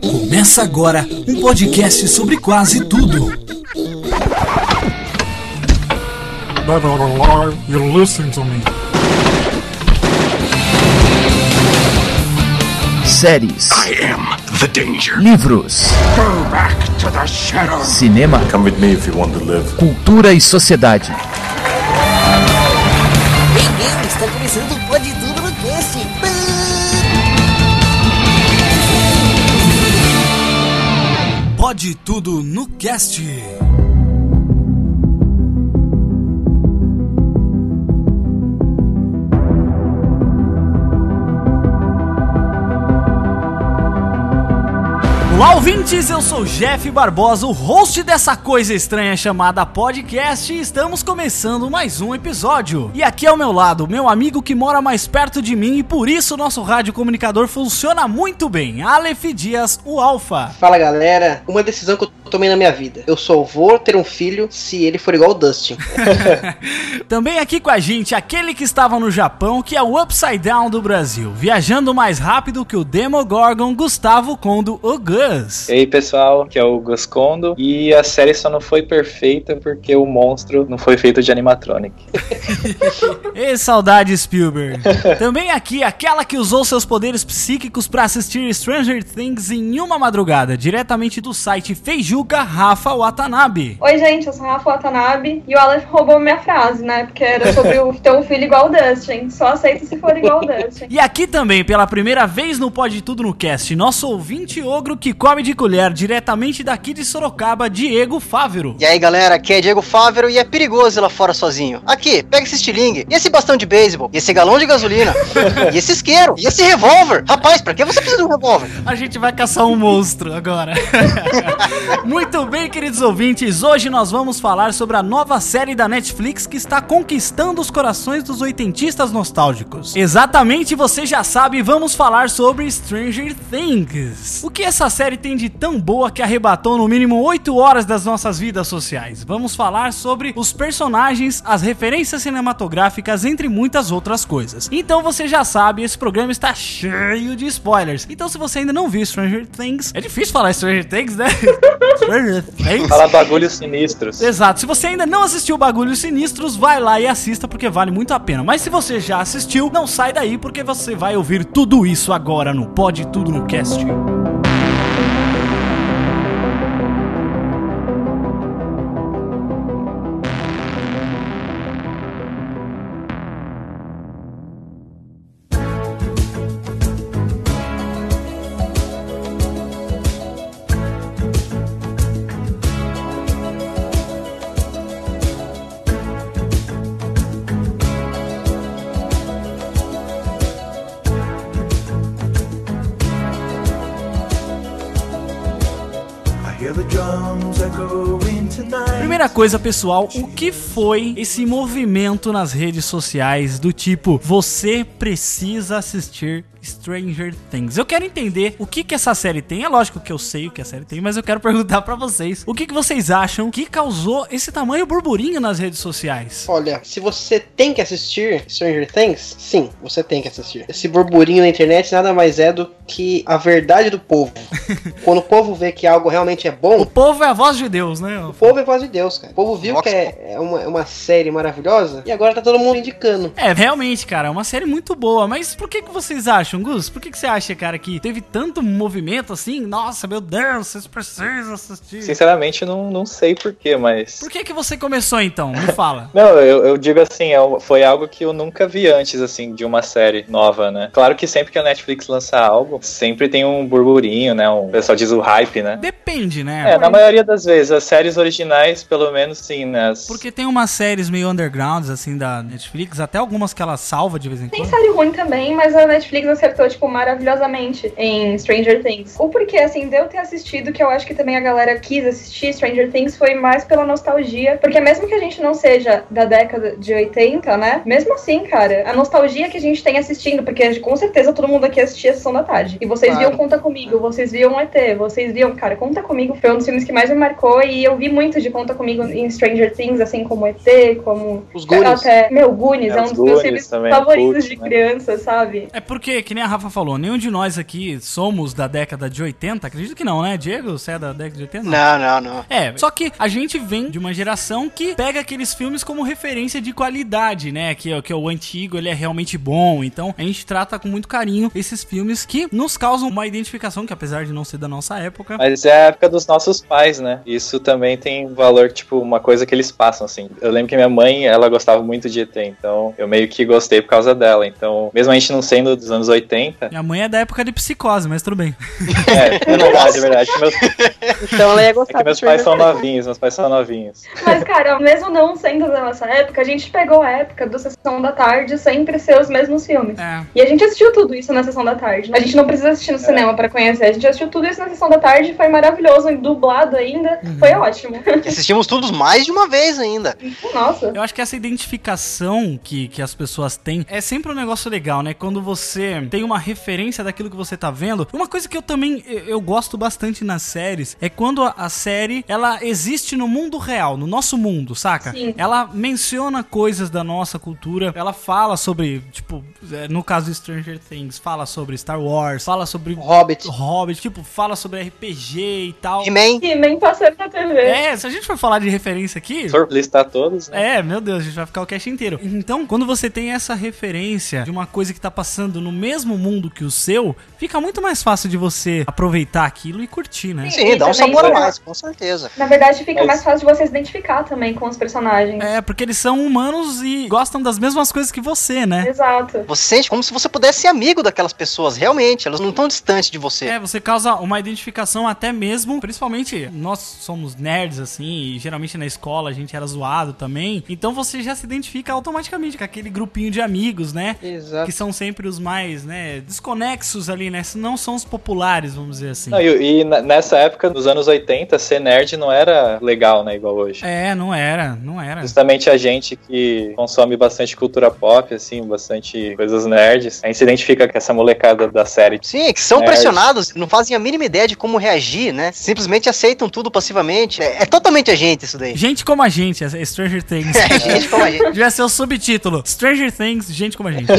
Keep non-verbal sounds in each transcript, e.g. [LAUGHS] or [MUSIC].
Começa agora um podcast sobre quase tudo. You're listening to me. séries, I am the danger. livros, Go back to the shadow. cinema, Come with me if you want to live. cultura e sociedade. Bem-vindo, está começando Pode tudo no cast. Olá, ouvintes! Eu sou Jeff Barbosa, o host dessa coisa estranha chamada podcast, e estamos começando mais um episódio. E aqui ao meu lado, meu amigo que mora mais perto de mim e por isso nosso rádio comunicador funciona muito bem, Aleph Dias, o Alfa. Fala galera, uma decisão que eu tomei na minha vida. Eu só vou ter um filho se ele for igual o Dustin. [LAUGHS] Também aqui com a gente, aquele que estava no Japão, que é o Upside Down do Brasil, viajando mais rápido que o Demogorgon Gustavo Kondo, o Gus. E aí pessoal, que é o Gus Kondo e a série só não foi perfeita porque o monstro não foi feito de animatronic. [LAUGHS] E saudade Spielberg. [LAUGHS] Também aqui, aquela que usou seus poderes psíquicos para assistir Stranger Things em uma madrugada, diretamente do site Rafa Watanabe. Oi, gente, eu sou a Rafa Watanabe e o Aleph roubou minha frase, né? Porque era sobre o ter um filho igual o Dustin. Só aceito se for igual o Dustin. E aqui também, pela primeira vez no Pode Tudo no Cast, nosso ouvinte ogro que come de colher diretamente daqui de Sorocaba, Diego Fávero. E aí galera, aqui é Diego Fávero e é perigoso ir lá fora sozinho. Aqui, pega esse estilingue, e esse bastão de beisebol, e esse galão de gasolina, [LAUGHS] e esse isqueiro, e esse revólver. Rapaz, pra que você precisa de um revólver? A gente vai caçar um monstro agora. [LAUGHS] Muito bem, queridos ouvintes. Hoje nós vamos falar sobre a nova série da Netflix que está conquistando os corações dos oitentistas nostálgicos. Exatamente, você já sabe, vamos falar sobre Stranger Things. O que essa série tem de tão boa que arrebatou no mínimo 8 horas das nossas vidas sociais? Vamos falar sobre os personagens, as referências cinematográficas, entre muitas outras coisas. Então você já sabe, esse programa está cheio de spoilers. Então se você ainda não viu Stranger Things, é difícil falar Stranger Things, né? [LAUGHS] Stranger Things. Fala bagulhos sinistros. Exato. Se você ainda não assistiu Bagulhos Sinistros, vai lá e assista porque vale muito a pena. Mas se você já assistiu, não sai daí porque você vai ouvir tudo isso agora no Pode Tudo no Cast. Primeira coisa, pessoal, o que foi esse movimento nas redes sociais do tipo você precisa assistir Stranger Things? Eu quero entender o que que essa série tem. É lógico que eu sei o que a série tem, mas eu quero [LAUGHS] perguntar pra vocês o que que vocês acham que causou esse tamanho burburinho nas redes sociais. Olha, se você tem que assistir Stranger Things, sim, você tem que assistir. Esse burburinho na internet nada mais é do que a verdade do povo. [LAUGHS] Quando o povo vê que algo realmente é O bom, povo é a voz de Deus, né? o povo é voz de Deus, cara. O povo viu que é, é uma, é uma série maravilhosa e agora tá todo mundo indicando. É, realmente, cara, é uma série muito boa. Mas por que, que vocês acham, Gus? Por que, que você acha, cara, que teve tanto movimento assim? Nossa, meu Deus, vocês precisam assistir. Sinceramente, não, não sei porquê, mas. Por que, que você começou então? Me fala. [LAUGHS] Não, eu, eu digo assim, é- foi algo que eu nunca vi antes, assim, de uma série nova, né? Claro que sempre que a Netflix lança algo, sempre tem um burburinho, né? Um, o pessoal diz o hype, né? Depende, né? É, na maioria das vezes, as séries originais, pelo menos, sim, né? As- Porque tem umas séries meio undergrounds, assim, da Netflix, até algumas que ela salva de vez em Tem quando. série ruim também, mas a Netflix acertou, tipo, maravilhosamente em Stranger Things. O porquê, assim, de eu ter assistido, que eu acho que também a galera quis assistir Stranger Things, foi mais pela nostalgia. Porque mesmo que a gente não seja da década de 80, né? Mesmo assim, cara, a nostalgia que a gente tem assistindo, porque com certeza todo mundo aqui assistia a Sessão da Tarde. E vocês Claro. viam Conta Comigo, vocês viam ET, vocês viam, cara, Conta Comigo foi um dos filmes que mais me marcou e eu vi muito de Conta Comigo em Stranger Things, assim como ET, como Os Goonies. até, meu, Goonies É, é, um os dos meus filmes também é favoritos de né? criança, sabe? É porque, que nem a Rafa falou, nenhum de nós aqui somos da década de 80. Acredito que não, né? Diego, você é da década de 80? Não, não, não. É, só que a gente vem de uma geração que pega aqueles filmes como referência de qualidade, né? Que, é- que é o antigo, ele é realmente bom. Então a gente trata com muito carinho esses filmes que nos causam uma identificação, que apesar de não ser da nossa época. Mas é a época dos nossos pais, né? Isso também tem valor, tipo, uma coisa que eles passam, assim. Eu lembro que minha mãe, ela gostava muito de ET, então eu meio que gostei por causa dela. Então, mesmo a gente não sendo dos anos 80, Minha mãe é da época de psicose, mas tudo bem. é, é verdade, é verdade. Meus, Então ela ia é gostar que meus pais são novinhos, meus pais são novinhos. Mas, cara, mesmo não sendo da nossa época, a gente pegou a época do Sessão da Tarde sempre ser os mesmos filmes. É. E a gente assistiu tudo isso na Sessão da Tarde. A gente não precisa assistir no cinema pra conhecer. A gente assistiu tudo isso na Sessão da Tarde, foi maravilhoso, dublado ainda. Foi ótimo. E [LAUGHS] assistimos todos mais de uma vez ainda. Nossa. Eu acho que essa identificação que, que as pessoas têm é sempre um negócio legal, né? Quando você tem uma referência daquilo que você tá vendo. Uma coisa que eu também eu, gosto bastante nas séries é quando a, a série ela existe no mundo real, no nosso mundo, saca? Sim. Ela menciona coisas da nossa cultura, ela fala sobre, tipo, é, no caso de Stranger Things, fala sobre Star Wars, fala sobre Hobbit. Hobbit, tipo, fala sobre RPG e tal. He-Man. E nem passando na TV. É, se a gente for falar de referência aqui, for listar todos, né? é, meu Deus, a gente vai ficar o cast inteiro. Então, quando você tem essa referência de uma coisa que tá passando no mesmo mundo que o seu, fica muito mais fácil de você aproveitar aquilo e curtir, né? Sim, dá um sabor a mais, com certeza. Na verdade, fica Mas- mais fácil de você se identificar também com os personagens. É, porque eles são humanos e gostam das mesmas coisas que você, né? Exato. Você sente como se você pudesse ser amigo daquelas pessoas, realmente. Elas não estão distantes de você. É, você causa uma identificação até mesmo, principalmente nós somos nerds assim, e geralmente na escola a gente era zoado também. Então você já se identifica automaticamente com aquele grupinho de amigos, né? Exato. Que são sempre os mais, né, desconexos ali, né? Não são os populares, vamos dizer assim. Não, e, e nessa época, nos anos 80, ser nerd não era legal, né? Igual hoje. É, não era, não era. Justamente a gente que consome bastante cultura pop, assim, bastante coisas nerds, a gente se identifica com essa molecada da série. Sim, que são Nerd. pressionados, não fazem a mínima ideia de como reagir, né? Simplesmente aceitam tudo passivamente. É, é totalmente a gente isso daí. Gente como a gente, é Stranger Things. [LAUGHS] É gente como a gente. Devia ser o subtítulo. Stranger Things, gente como a gente. [LAUGHS]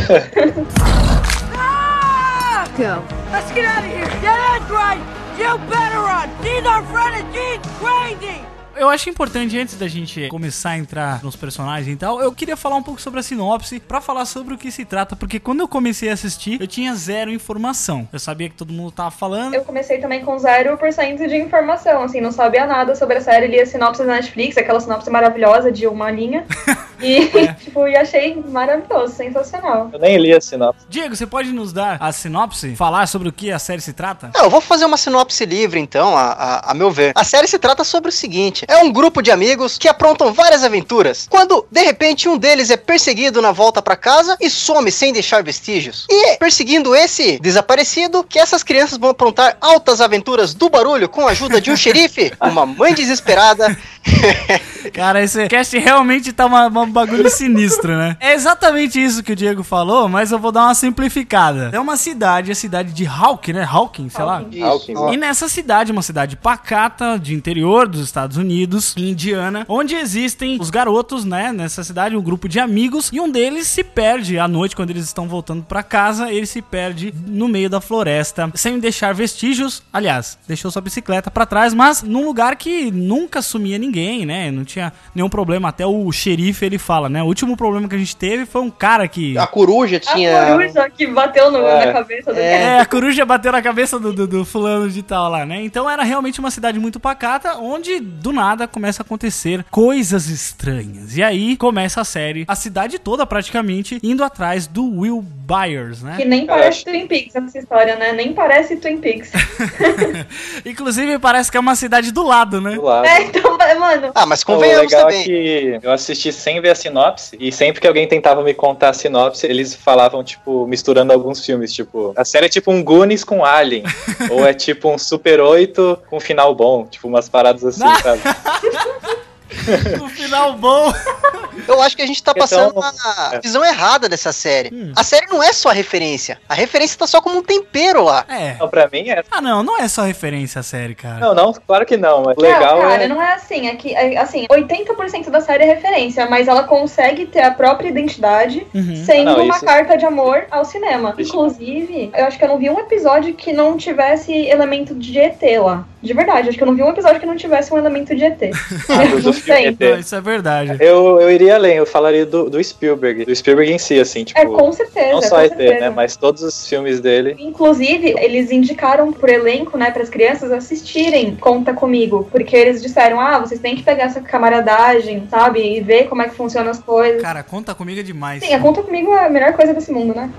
Go. Let's get out of here. Yeah, that's right. You better run. She's our friend and she's crazy. Eu acho importante, antes da gente começar a entrar nos personagens e tal, eu queria falar um pouco sobre a sinopse, pra falar sobre o que se trata, porque quando eu comecei a assistir, eu tinha zero informação. Eu sabia que todo mundo tava falando. Eu comecei também com 0% de informação, assim, não sabia nada sobre a série, li a sinopse da Netflix, aquela sinopse maravilhosa de uma linha. [LAUGHS] E, tipo, e achei maravilhoso, sensacional. Eu nem li a sinopse. Diego, você pode nos dar a sinopse? Falar sobre o que a série se trata? Não, eu vou fazer uma sinopse livre, então, a, a, a meu ver. A série se trata sobre o seguinte: é um grupo de amigos que aprontam várias aventuras. Quando, de repente, um deles é perseguido na volta pra casa e some sem deixar vestígios. E perseguindo esse desaparecido que essas crianças vão aprontar altas aventuras do barulho com a ajuda de um xerife, [LAUGHS] uma mãe desesperada. [LAUGHS] Cara, esse cast realmente tá uma- um bagulho sinistro, né? É exatamente isso que o Diego falou, mas eu vou dar uma simplificada. É uma cidade, a cidade de Hawking, né? Hawking, sei lá. Isso. Hawkins, Ó, E nessa cidade, uma cidade pacata de interior dos Estados Unidos, em Indiana, onde existem os garotos, né? Nessa cidade, um grupo de amigos, e um deles se perde à noite quando eles estão voltando pra casa. Ele se perde no meio da floresta, sem deixar vestígios. Aliás, deixou sua bicicleta pra trás, mas num lugar que nunca sumia ninguém, né? Não tinha nenhum problema. Até o xerife ele fala, né? O último problema que a gente teve foi um cara que. A coruja tinha. A coruja que bateu no- É. na cabeça do É. É, a coruja bateu na cabeça do, do, do fulano de tal lá, né? Então era realmente uma cidade muito pacata, onde do nada começa a acontecer coisas estranhas. E aí começa a série, a cidade toda praticamente indo atrás do Will Byers, né? Que nem Cara, parece Twin Peaks essa história, né? Nem parece Twin Peaks. [LAUGHS] Inclusive parece que é uma cidade do lado, né? Do lado. é, então, mano. Ah, mas Não, o convenhamos legal é também. que eu assisti sem ver a sinopse, e sempre que alguém tentava me contar a sinopse, eles falavam, tipo, misturando alguns filmes, tipo, a série é tipo um Goonies com Alien, [LAUGHS] ou é tipo um Super 8 com final bom, tipo, umas paradas assim, [LAUGHS] sabe? O final bom. Eu acho que a gente tá Questão- passando a visão errada dessa série. Hum. A série não é só referência. A referência tá só como um tempero lá. É. Não, pra mim é. Ah, não, não é só referência a série, cara. Não, não, claro que não, mas o Não, legal cara, é. não é assim. É que, é, assim, 80% da série é referência, mas ela consegue ter a própria identidade Uhum. sendo Ah, não, uma isso- carta de amor ao cinema. Isso. Inclusive, eu acho que eu não vi um episódio que não tivesse elemento de ET lá. De verdade, acho que eu não vi um episódio que não tivesse um elemento de ET. Ah, [LAUGHS] não sei. ET. Não, isso é verdade. Eu, eu iria além, eu falaria do, do Spielberg. Do Spielberg em si, assim, tipo. É, com certeza. não só com ET, certeza. né? Mas todos os filmes dele. Inclusive, eles indicaram pro elenco, né, para as crianças assistirem Conta Comigo, porque eles disseram: "Ah, vocês têm que pegar essa camaradagem, sabe, e ver como é que funcionam as coisas". Cara, conta comigo é demais. Sim, a Conta Comigo é a melhor coisa desse mundo, né?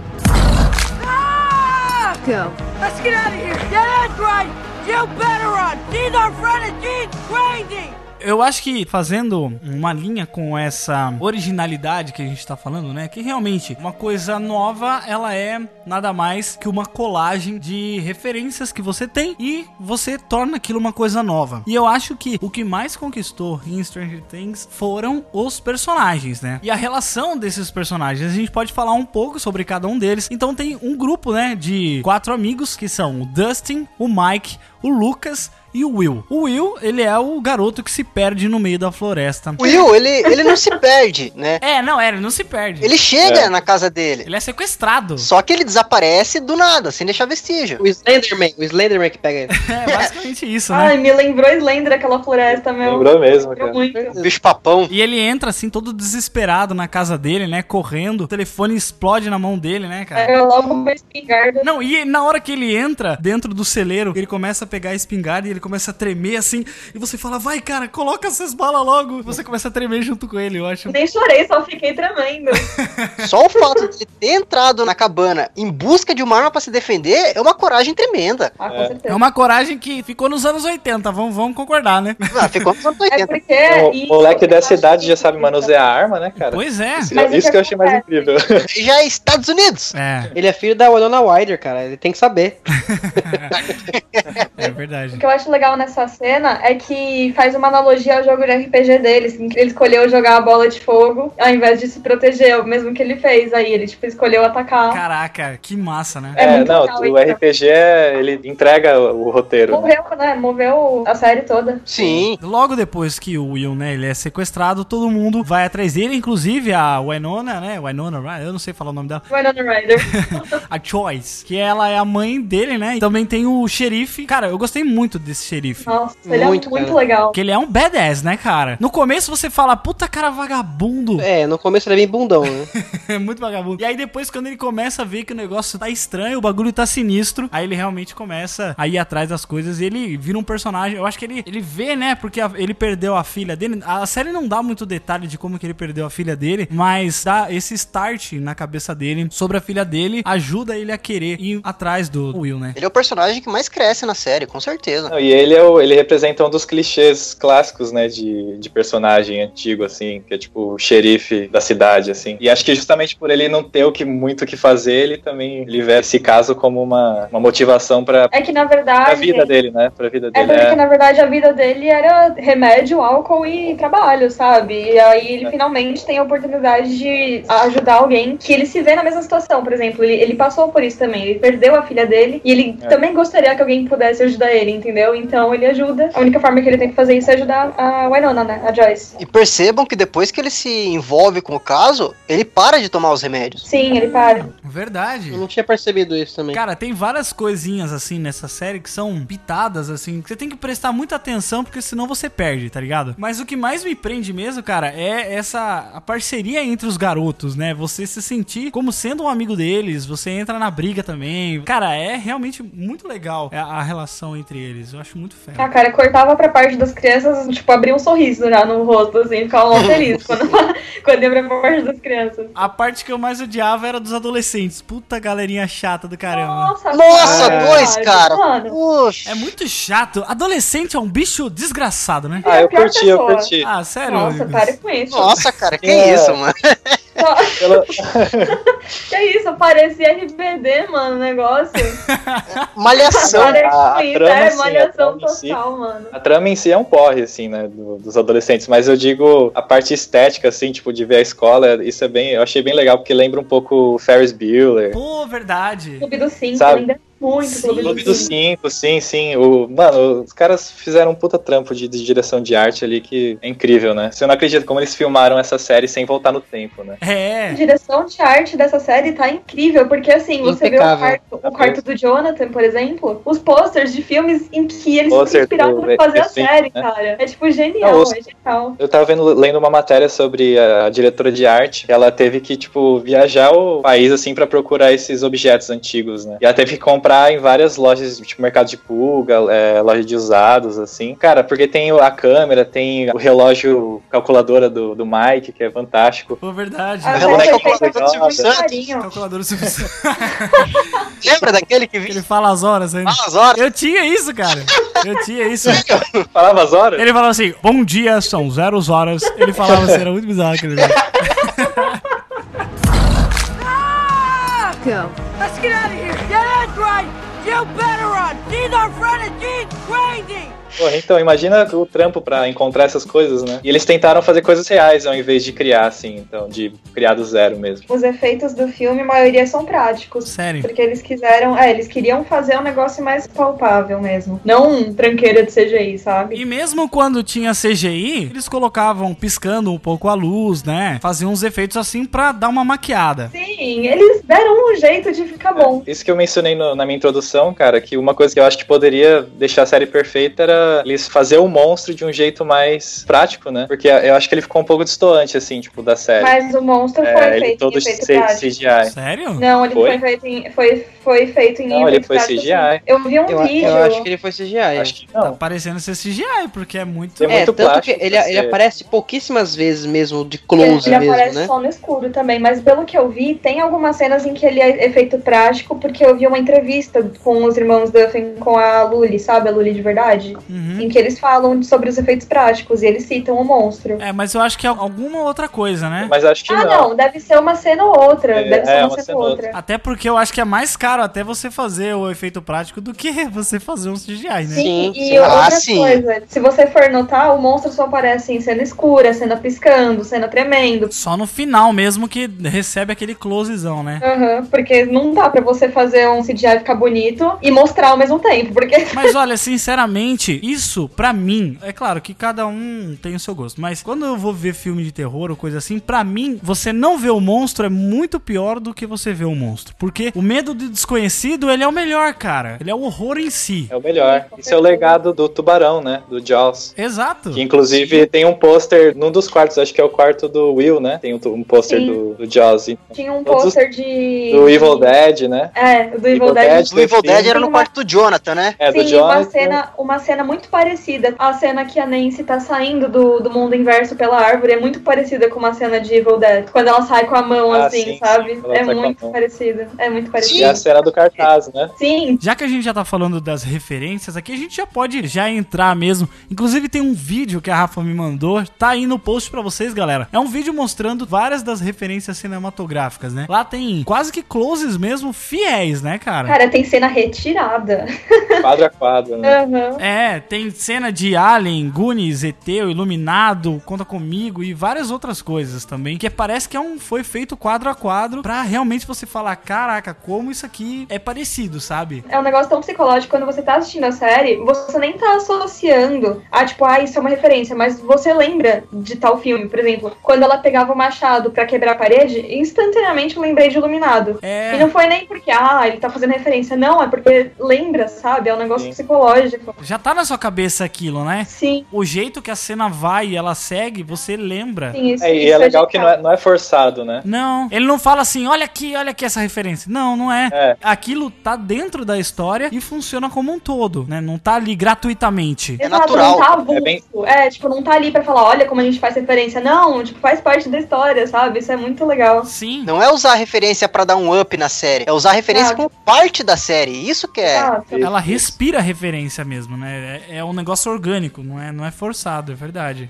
Go. Let's get out of here. Yeah, that's right. You better run. She's our friend and she's crazy. Eu acho que fazendo uma linha com essa originalidade que a gente tá falando, né? Que realmente uma coisa nova, ela é nada mais que uma colagem de referências que você tem e você torna aquilo uma coisa nova. E eu acho que o que mais conquistou em Stranger Things foram os personagens, né? E a relação desses personagens. A gente pode falar um pouco sobre cada um deles. Então tem um grupo, né, de quatro amigos que são o Dustin, o Mike, o Lucas e o Will. O Will, ele é o garoto que se perde no meio da floresta. O Will, ele, ele não se perde, né? É, não, é, ele não se perde. Ele chega É. na casa dele. Ele é sequestrado. Só que ele desaparece do nada, sem deixar vestígio. O Slenderman, o Slenderman que pega ele. [LAUGHS] É basicamente isso, né? Ai, me lembrou Slender aquela floresta, meu. Lembrou mesmo, Lembrou cara. muito. Bicho papão. E ele entra assim, todo desesperado na casa dele, né? Correndo. O telefone explode na mão dele, né, cara? É logo uma espingarda. Não, e na hora que ele entra dentro do celeiro, ele começa a pegar a espingarda e ele começa a tremer assim. E você fala, vai, cara, coloca essas balas logo. E você começa a tremer junto com ele, eu acho. Nem chorei, só fiquei tremendo. [LAUGHS] Só o fato de ele ter entrado na cabana em busca de uma arma pra se defender é uma coragem tremenda. Ah, com É. certeza. É uma coragem que ficou nos anos 80, vamos, vamos concordar, né? Ah, ficou nos anos É 80. porque. O isso moleque dessa idade já sabe manusear a arma, né, cara? Pois é. Isso, isso que que eu achei mais incrível. [LAUGHS] Já é Estados Unidos. É, Ele é filho da Winona Ryder, cara. Ele tem que saber. [LAUGHS] é verdade. O que eu acho legal nessa cena é que faz uma analogia ao jogo de RPG dele, assim, que ele escolheu jogar a bola de fogo ao invés de se proteger, o mesmo que ele fez aí, ele tipo escolheu atacar. Caraca, que massa, né? É É, muito não, legal o. RPG, é- ele entrega o o roteiro. né? Moveu, né? Moveu a série toda. Sim. Logo depois que o Will, né, ele é sequestrado, todo mundo vai atrás dele, inclusive a Winona, né, Winona, Ryder, eu não sei falar o nome dela, Winona Ryder. [LAUGHS] a Choice, que ela é a mãe dele, né, e também tem o xerife, cara, eu gostei muito desse xerife. Nossa, ele Muito, é muito cara. legal. Que ele é um badass, né, cara? No começo você fala, puta cara vagabundo. É, no começo ele é bem bundão, né? [LAUGHS] É muito vagabundo. E aí depois, quando ele começa a ver que o negócio tá estranho, o bagulho tá sinistro, aí ele realmente começa a ir atrás das coisas e ele vira um personagem. Eu acho que ele, ele vê, né? Porque a- ele perdeu a filha dele. A série não dá muito detalhe de como que ele perdeu a filha dele, mas dá esse start na cabeça dele sobre a filha dele, ajuda ele a querer ir atrás do Will, né? Ele é o personagem que mais cresce na série, com certeza. Não, e ele, é o- ele representa um dos clichês clássicos, né, de, de personagem antigo, assim, que é tipo o xerife da cidade, assim. E acho que justamente por ele não ter o que, muito o que fazer, ele também ele vê esse caso como uma, uma motivação pra, É que na verdade. vida dele, né? Pra vida É dele. porque, É, na verdade, a vida dele era remédio, álcool e trabalho, sabe? E aí ele finalmente tem a oportunidade de ajudar alguém que ele se vê na mesma situação. Por exemplo, ele, ele passou por isso também. Ele perdeu a filha dele e ele É. também gostaria que alguém pudesse ajudar ele, entendeu? Então ele ajuda. A única forma que ele tem que fazer isso é ajudar a Winona, né? A Joyce. E percebam que depois que ele se envolve com o caso, ele para de tomar os remédios. Sim, ele para. Verdade. Eu não tinha percebido isso também. Cara, tem várias coisinhas assim nessa série que são pitadas, assim, que você tem que prestar muita atenção, porque senão você perde, tá ligado? Mas o que mais me prende mesmo, cara, é essa a parceria entre os garotos, né? Você se sentir como sendo um amigo deles, você entra na briga também. Cara, é realmente muito legal a, a relação entre eles. Eu acho muito Ah, fera. cara, cortava pra parte das crianças, tipo, abria um sorriso já no rosto, assim, ficava mó feliz [LAUGHS] quando, [LAUGHS] quando ia pra parte das crianças. A parte que eu mais odiava era dos adolescentes. Puta galerinha chata do caramba. Nossa, Nossa, cara, dois, cara. Mano, Puxa. É muito chato. Adolescente é um bicho desgraçado, né? Ah, eu É a pior curti, eu pessoa. curti. Ah, sério? nossa, pare com isso. Nossa, cara, que É. isso, mano? Pelo- [LAUGHS] que isso, parecia RBD, mano, o negócio. [LAUGHS] Malhação. A- a é, trama, é sim, malhação a trama em si. total, mano. A trama em si é um porre, assim, né, do- dos adolescentes, mas eu digo a parte estética, assim, tipo, de ver a escola, isso é bem, eu achei bem legal, porque lembra um pouco o Ferris Bueller. Pô, verdade. Clube do 5, Sabe? Muito Sim. Clube Clube do dos 5. Cinco, sim, sim. O, mano, os caras fizeram um puta trampo de, de direção de arte ali que é incrível, né? Você não acredita como eles filmaram essa série sem voltar no tempo, né? A É. direção de arte dessa série tá incrível, porque assim, você vê o Impecável. quarto, o quarto do Jonathan, por exemplo, os posters de filmes em que eles se Pôster inspiraram do pra fazer a Sim, série, né? cara. É tipo genial, Não, os- é genial. Eu tava vendo, lendo uma matéria sobre a, a diretora de arte. Ela teve que, tipo, viajar o país, assim, pra procurar esses objetos antigos, né? E ela teve que comprar em várias lojas, tipo, mercado de pulga, é, loja de usados, assim. Cara, porque tem o- a câmera, tem o relógio calculadora do, do Mike, que é fantástico. Pô, verdade. A É, série moleque, foi feita calculador com do muito Silvio Santos. carinho. Calculador Silvio Santos. [LAUGHS] Lembra daquele que Ele fala as horas ainda. às horas? Eu tinha isso, cara. Eu tinha isso. [LAUGHS] Falava as horas? Ele falava assim, bom dia, são zero horas. Ele falava assim, era muito bizarro aquele. Go. Let's get out of here. Yeah, that's right. You better run. She's our friend and she's crazy. Porra, então, imagina o trampo pra encontrar essas coisas, né? E eles tentaram fazer coisas reais ao invés de criar, assim, então, de criar do zero mesmo. Os efeitos do filme, a maioria são práticos. Sério. Porque eles quiseram, é, eles queriam fazer um negócio mais palpável mesmo. Não um tranqueira de CGI, sabe? E mesmo quando tinha CGI, eles colocavam piscando um pouco a luz, né? Faziam uns efeitos assim pra dar uma maquiada. Sim, eles deram um jeito de ficar bom. Isso que eu mencionei no- na minha introdução, cara, que uma coisa que eu acho que poderia deixar a série perfeita era eles fazer o monstro de um jeito mais prático, né? Porque eu acho que ele ficou um pouco distoante, assim, tipo, da série. Mas o monstro foi é, ele feito todo em efeito C- prático. CGI. Sério? Não, ele Foi? foi, feito em, foi, foi feito em Não, ele foi CGI. sim. Eu vi um Eu, vídeo. eu acho que ele foi CGI. Acho que Tá não. parecendo ser CGI, porque é muito... Tem É, muito tanto plástico que ele, ele aparece pouquíssimas vezes mesmo, de close ele mesmo, aparece né? só no escuro também, mas pelo que eu vi, tem algumas cenas em que ele é efeito prático, porque eu vi uma entrevista com os irmãos Duffin com a Lully, sabe? A Lully de verdade. Uhum. Em que eles falam sobre os efeitos práticos e eles citam o monstro. É, mas eu acho que é alguma outra coisa, né? Mas acho que ah, não. não. deve ser uma cena ou outra. É, deve ser é, uma, uma cena cena ou ou outra. Até porque eu acho que é mais caro até você fazer o efeito prático do que [LAUGHS] você fazer um CGI, né? Sim, Sim, e sim. outra Ah, sim. coisa, se você for notar, o monstro só aparece em cena escura, cena piscando, cena tremendo. Só no final mesmo que recebe aquele closezão, né? Aham, porque não dá pra você fazer um CGI ficar bonito e mostrar ao mesmo tempo, porque Mas olha, sinceramente, isso pra mim, é claro que cada um tem o seu gosto, mas quando eu vou ver filme de terror ou coisa assim, pra mim, você não ver o monstro é muito pior do que você ver o monstro, porque o medo do desconhecido, ele é o melhor, cara. Ele é o horror em si. É o melhor. Isso é o legado do tubarão, né? Do Jaws. Exato. Que inclusive tem um pôster num dos quartos, acho que é o quarto do Will, né? Tem um, um pôster do, do Jaws. e- tinha um pôster de. Do Evil Dead, né? É, do Evil, Evil Dead. Dead. Do Evil Dead era no uma- quarto do Jonathan, né? É, do Sim, uma Jonathan. cena, uma cena muito parecida. A cena que a Nancy tá saindo do, do mundo inverso pela árvore é muito parecida com uma cena de Evil Dead. Quando ela sai com a mão Ah, assim, sim, sabe? sim, é muito parecida. É muito E parecida. a cena do cartaz, né? Sim. Já que a gente já tá falando das referências aqui, a gente já pode já entrar mesmo. Inclusive tem um vídeo que a Rafa me mandou, tá aí no post pra vocês, galera. É um vídeo mostrando várias das referências cinematográficas, né? Lá tem quase que closes mesmo fiéis, né, cara? Cara, tem cena retirada. Quadro a quadro, né? Aham. É, tem cena de Alien, Goonies, ET, o Iluminado, Conta Comigo e várias outras coisas também. Que parece que é um, foi feito quadro a quadro pra realmente você falar, caraca, como isso aqui é parecido, sabe? É um negócio tão psicológico quando você tá assistindo a série, você nem tá associando a, tipo, ah, isso é uma referência, mas você lembra de tal filme, por exemplo, quando ela pegava o machado pra quebrar a parede, instantaneamente eu lembrei de Iluminado. É. E não foi nem porque, ah, ele tá fazendo referência, não, é porque lembra, sabe? É um negócio Sim. psicológico. Já tá na sua cabeça aquilo, né? Sim, O jeito que a cena vai e ela segue, você lembra. sim, isso É, e isso é legal que não é, não é forçado, né? Não, ele não fala assim, olha aqui, olha aqui essa referência. Não, não é. É. Aquilo tá dentro da história e funciona como um todo, né? Não tá ali gratuitamente. É natural. não tá avulso. É bem- É, tipo, não tá ali pra falar, olha como a gente faz referência. Não, tipo, faz parte da história, sabe? Isso é muito legal. Sim. Não é usar referência pra dar um up na série, é usar referência como parte da série. Isso que é. Exato. Ela respira referência mesmo, né? É, é um negócio orgânico, não é, não é forçado, é verdade.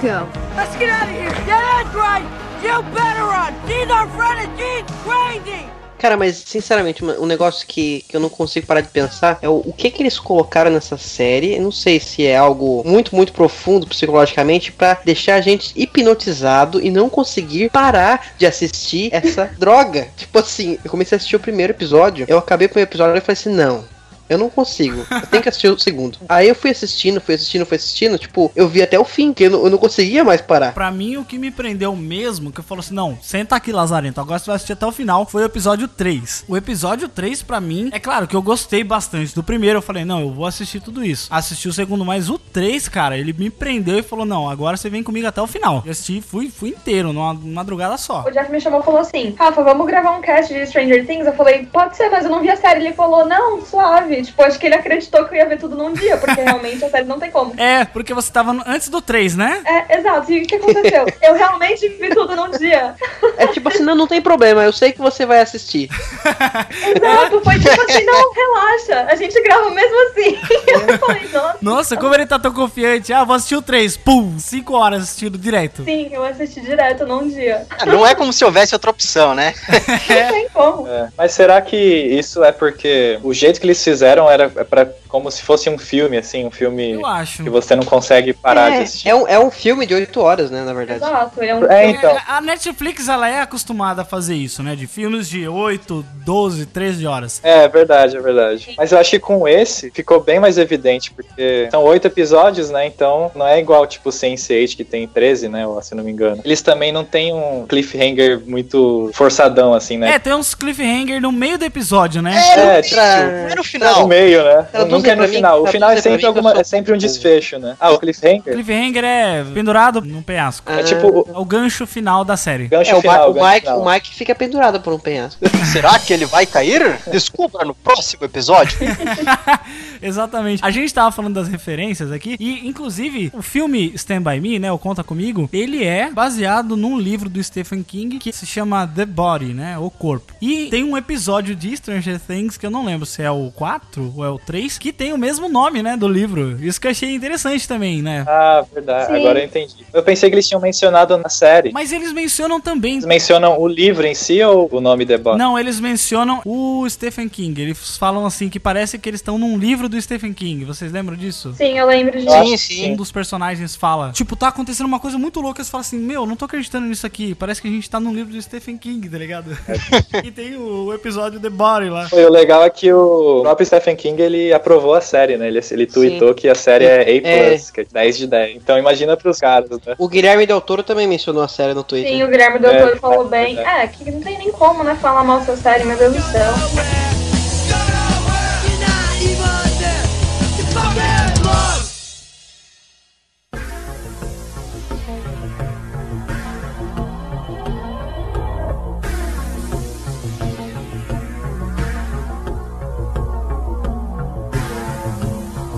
go. Let's get out of here. Yeah, that's right. You better run. She's our friend and she's crazy. Cara, mas sinceramente, um negócio que, que eu não consigo parar de pensar é o, o que que eles colocaram nessa série. Eu não sei se é algo muito, muito profundo psicologicamente pra deixar a gente hipnotizado e não conseguir parar de assistir essa [LAUGHS] droga. Tipo assim, eu comecei a assistir o primeiro episódio, eu acabei com o episódio e falei assim: não. Eu não consigo. Eu tenho que assistir o segundo. Aí eu fui assistindo, fui assistindo, fui assistindo. Tipo, eu vi até o fim, que eu não, eu não conseguia mais parar. Pra mim, o que me prendeu mesmo, que eu falo assim, não, senta aqui, Lazarento, agora você vai assistir até o final, foi o episódio 3. O episódio 3, pra mim, é claro que eu gostei bastante do primeiro, eu falei, não, eu vou assistir tudo isso. Assisti o segundo, mas o 3, cara, ele me prendeu e falou, não, agora você vem comigo até o final. Eu assisti, fui, fui inteiro, numa madrugada só. O Jeff me chamou e falou assim: Rafa, vamos gravar um cast de Stranger Things? Eu falei, pode ser, mas eu não vi a série. Ele falou, não, suave. Tipo, acho que ele acreditou que eu ia ver tudo num dia, porque realmente a série não tem como. [LAUGHS] É, porque você tava no- antes do 3, né? É, exato. E o que aconteceu? [LAUGHS] Eu realmente vi tudo num dia. É tipo assim, não, não tem problema, eu sei que você vai assistir. [LAUGHS] Exato, foi tipo assim, não, relaxa. A gente grava mesmo assim. Eu falei, nossa. Nossa, como ele tá tão confiante. Ah, vou assistir o 3. Pum, 5 horas assistindo direto. Sim, eu assisti direto num dia. Ah, Não é como se houvesse outra opção, né? Não tem como. É, Mas será que isso é porque o jeito que eles fizeram era é pra, como se fosse um filme, assim, um filme Eu acho. que você não consegue parar de É, assistir? é, um, é um filme de 8 horas, né, na verdade. Exato, é um É, então. A Netflix, ela é acostumada a fazer isso, né? De filmes de 8, 12, 13 horas. É, é verdade, é verdade. Mas eu acho que com esse ficou bem mais evidente, porque são oito episódios, né? Então não é igual, tipo, Sense8, que tem 13, né? Se não me engano. Eles também não têm um cliffhanger muito forçadão, assim, né? É, tem uns cliffhanger no meio do episódio, né? É, Tra- Não é no final. No meio, né? Traduzem Nunca é no pra mim, final. O final é sempre, alguma, sou é sempre um desfecho, né? Ah, o cliffhanger? Cliffhanger é pendurado no penhasco. É tipo o É o gancho final da série. gancho É, o, final. O gancho Mike, final. o Mike fica pendurado por um penhasco. Será que ele vai cair? Descubra no próximo episódio. [LAUGHS] Exatamente. A gente tava falando das referências aqui e, inclusive, o filme Stand By Me, né, o Conta Comigo, ele é baseado num livro do Stephen King que se chama The Body, né, o corpo. E tem um episódio de Stranger Things que eu não lembro se é o 4 ou é o 3, que tem o mesmo nome, né, do livro. Isso que eu achei interessante também, né. Ah, verdade. Sim. Agora eu entendi. Eu pensei que eles tinham mencionado na série. Mas eles mencionam também Eles mencionam o livro em si ou o nome The Boss? Não, eles mencionam o Stephen King. Eles falam assim que parece que eles estão num livro do Stephen King. Vocês lembram disso? Sim, eu lembro disso. Sim, Um sim. dos personagens fala, tipo, tá acontecendo uma coisa muito louca. Você fala assim, meu, não tô acreditando nisso aqui. Parece que a gente tá num livro do Stephen King, tá ligado? [LAUGHS] e tem o episódio The Body lá. Foi o legal é que o próprio Stephen King ele aprovou a série, né? Ele, ele tweetou que a série é A+, É. que é 10 de 10. Então imagina pros caras, né? O Guilherme Del Toro também mencionou a série no Twitter. Sim, o Guilherme Doutor É, falou é bem. É, que não tem nem como, né, falar mal dessa série, meu Deus do céu.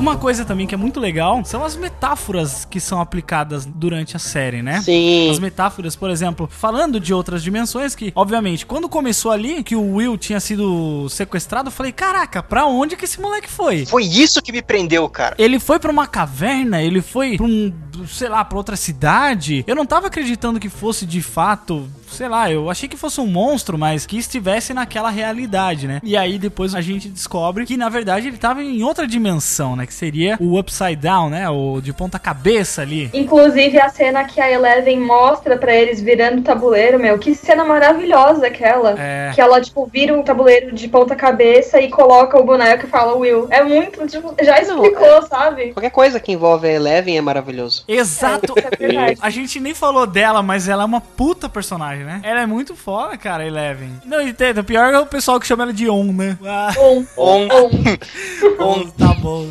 Uma coisa também que é muito legal são as metáforas que são aplicadas durante a série, né? As Sim. metáforas, por exemplo, falando de outras dimensões que, obviamente, quando começou ali que o Will tinha sido sequestrado, eu falei, caraca, pra onde que esse moleque foi? Foi isso que me prendeu, cara. Ele foi pra uma caverna, ele foi pra um, sei lá, pra outra cidade. Eu não tava acreditando que fosse de fato, sei lá, eu achei que fosse um monstro, mas que estivesse naquela realidade, né? E aí depois a gente descobre que na verdade ele tava em outra dimensão, né? Que seria o Upside Down, né? O de ponta cabeça ali. Inclusive a cena que a Eleven mostra pra eles virando o tabuleiro, meu, que cena maravilhosa aquela. É. Que ela, tipo, vira o tabuleiro de ponta cabeça e coloca o boneco e fala Will. É muito, tipo, já explicou, sabe? Qualquer coisa que envolve a Eleven é maravilhoso. Exato. [LAUGHS] É, é. A gente nem falou dela, mas ela é uma puta personagem, né? Ela é muito foda, cara, Eleven. Não, entendo. O pior é o pessoal que chama ela de On, né? Ah. Um, On. um. On, tá bom.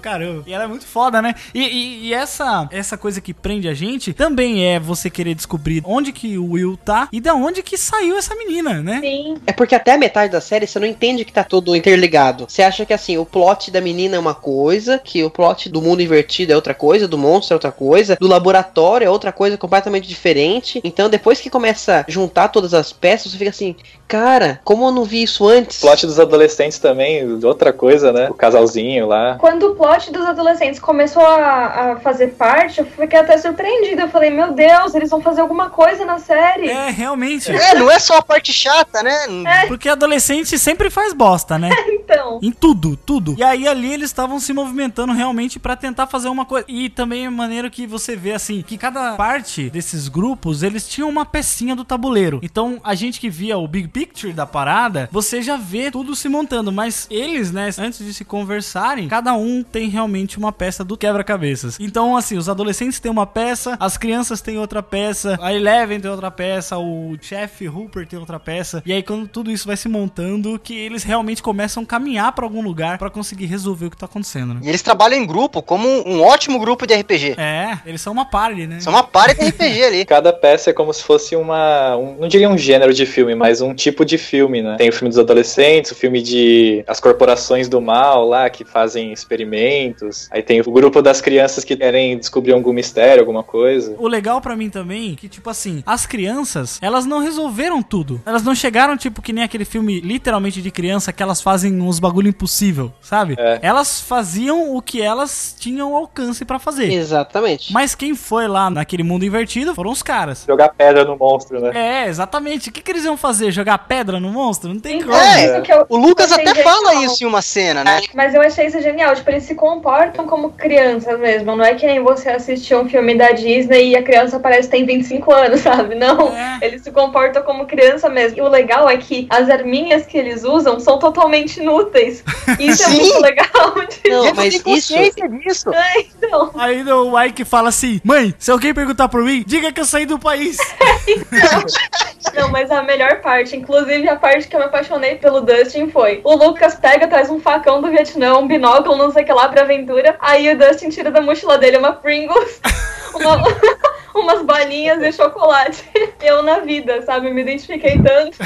Caramba. E ela é muito foda, né? E, e- e essa, essa coisa que prende a gente também é você querer descobrir onde que o Will tá e da onde que saiu essa menina, né? Sim. É porque até a metade da série você não entende que tá tudo interligado. Você acha que assim, o plot da menina é uma coisa, que o plot do mundo invertido é outra coisa, do monstro é outra coisa, do laboratório é outra coisa completamente diferente. Então depois que começa a juntar todas as peças, você fica assim, cara, como eu não vi isso antes? O plot dos adolescentes também, outra coisa, né? O casalzinho lá. Quando plot dos adolescentes começou a, a fazer parte, eu fiquei até surpreendida. Eu falei, meu Deus, eles vão fazer alguma coisa na série. É, realmente. É, não é só a parte chata, né? Porque adolescente sempre faz bosta, né? [LAUGHS] Então. Em tudo, tudo. E aí ali eles estavam se movimentando realmente pra tentar fazer uma coisa. E também é maneiro que você vê assim, que cada parte desses grupos, eles tinham uma pecinha do tabuleiro. Então, a gente que via o big picture da parada, você já vê tudo se montando, mas eles, né, antes de se conversarem, cada um tem realmente uma peça do quebra-cabeças. Então, assim, os adolescentes têm uma peça, as crianças têm outra peça, a Eleven tem outra peça, o chefe Hooper tem outra peça. E aí quando tudo isso vai se montando, que eles realmente começam a caminhar pra algum lugar pra conseguir resolver o que tá acontecendo, né? E eles trabalham em grupo, como um ótimo grupo de RPG. É, eles são uma party, né? São uma party de RPG ali. [LAUGHS] Cada peça é como se fosse uma. Um, não diria um gênero de filme, mas um tipo de filme, né? Tem o filme dos adolescentes, o filme de. As corporações do mal lá, que fazem experimentos. Aí tem o grupo das crianças que querem descobrir algum mistério, alguma coisa. O legal pra mim também, que tipo assim, as crianças, elas não resolveram tudo. Elas não chegaram tipo que nem aquele filme literalmente de criança que elas fazem uns bagulho impossível, sabe? É. Elas faziam o que elas tinham alcance pra fazer. Exatamente. Mas quem foi lá naquele mundo invertido foram os caras. Jogar pedra no monstro, né? É, exatamente. O que, que eles iam fazer? Jogar pedra no monstro? Não tem como. É, Isso que eu O Lucas até fala genial. isso em uma cena, né? Mas eu achei isso genial. Tipo, eles se comportam como crianças mesmo. Não é que nem você assistir um filme da Disney e a criança parece que tem 25 anos, [LAUGHS] sabe? Não. É. Eles se comportam como criança mesmo. E o legal é que as arminhas que eles usam são totalmente inúteis. [LAUGHS] Isso é muito legal. De... Não, mas isso. disso. É, então. Aí o Ike fala assim: Mãe, se alguém perguntar por mim, diga que eu saí do país. [LAUGHS] Não, mas a melhor parte, inclusive a parte que eu me apaixonei pelo Dustin foi: o Lucas pega, traz um facão do Vietnã, um binóculo, não sei o que lá pra aventura. Aí o Dustin tira da mochila dele uma Pringles, [LAUGHS] uma- [LAUGHS] umas balinhas e chocolate. [LAUGHS] Eu na vida, sabe? Me identifiquei tanto.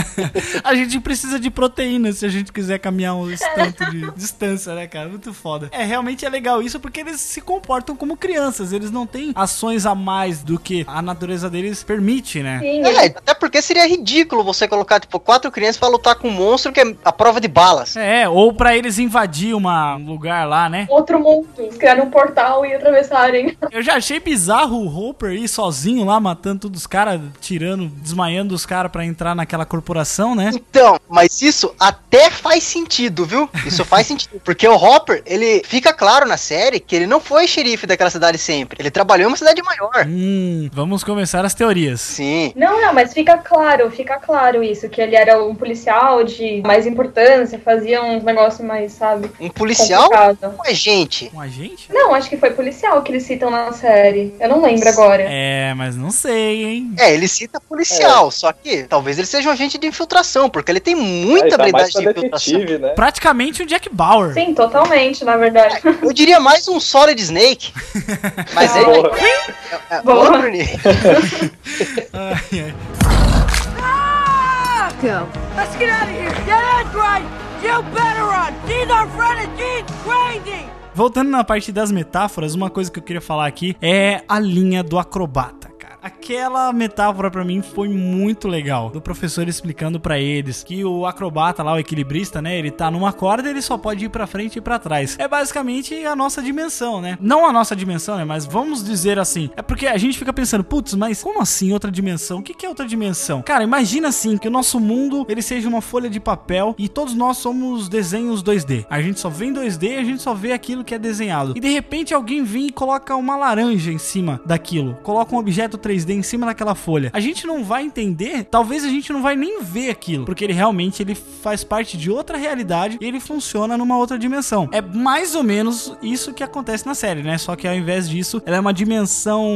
[LAUGHS] a gente precisa de proteína se a gente quiser caminhar um tanto de distância, né, cara? Muito foda. É, realmente é legal isso porque eles se comportam como crianças. Eles não têm ações a mais do que a natureza deles permite, né? Sim, É, até porque seria ridículo você colocar, tipo, quatro crianças pra lutar com um monstro que é a prova de balas. É, ou pra eles invadir uma, um lugar lá, né? outro mundo. Eles criaram um portal e atravessarem. Eu já achei bizarro o Hopper ir sozinho lá, matando todos os caras, tirando, desmaiando os caras pra entrar naquela corporação, né? Então, mas isso até faz sentido, viu? Isso faz [LAUGHS] sentido. Porque o Hopper, ele fica claro na série que ele não foi xerife daquela cidade sempre. Ele trabalhou em uma cidade maior. Hum, vamos começar as teorias. Sim. Não, não, mas fica claro, fica claro isso, que ele era um policial de mais importância, fazia uns negócios mais, sabe? Um policial complicado. ou é gente? Um agente? Não, acho que foi policial que eles citam na série. Eu não lembro agora. É, mas não sei, hein? É, ele cita policial, só que talvez ele seja um agente de infiltração, porque ele tem muita Aí tá habilidade de infiltração. né? Praticamente o Jack Bauer. Sim, totalmente, na verdade. Eu diria mais um Solid Snake. [LAUGHS] Mas ele Porra. é, é Boa. [LAUGHS] Ai, ai. Go. Let's get out of here. Yeah, that's right. You better run. She's our friend and she's crazy. Voltando na parte das metáforas, uma coisa que eu queria falar aqui é a linha do acrobata. Aquela metáfora pra mim foi muito legal. Do professor explicando pra eles que o acrobata lá, o equilibrista, né, ele tá numa corda, ele só pode ir pra frente e pra trás. É basicamente a nossa dimensão, né? Não a nossa dimensão, né, mas vamos dizer assim. É porque a gente fica pensando, putz, mas como assim outra dimensão? O que é outra dimensão? Cara, imagina assim que o nosso mundo, ele seja uma folha de papel e todos nós somos desenhos 2D. A gente só vê em 2D e a gente só vê aquilo que é desenhado. E de repente alguém vem e coloca uma laranja em cima daquilo, coloca um objeto 3D em cima daquela folha. A gente não vai entender, talvez a gente não vai nem ver aquilo, porque ele realmente ele faz parte de outra realidade e ele funciona numa outra dimensão. É mais ou menos isso que acontece na série, né? Só que ao invés disso, ela é uma dimensão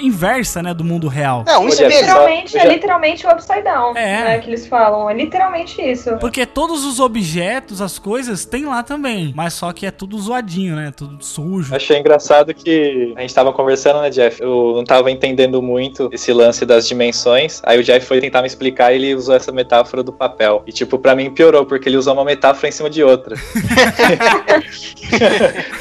inversa, né, do mundo real. É, um só. Literalmente, é literalmente o upside down, É. né, que eles falam. É literalmente isso. Porque todos os objetos, as coisas, tem lá também. Mas só que é tudo zoadinho, né? Tudo sujo. Achei engraçado que a gente tava conversando, né, Jeff? Eu não tava entendendo muito muito esse lance das dimensões. Aí o Jeff foi tentar me explicar e ele usou essa metáfora do papel. E, tipo, pra mim piorou, porque ele usou uma metáfora em cima de outra.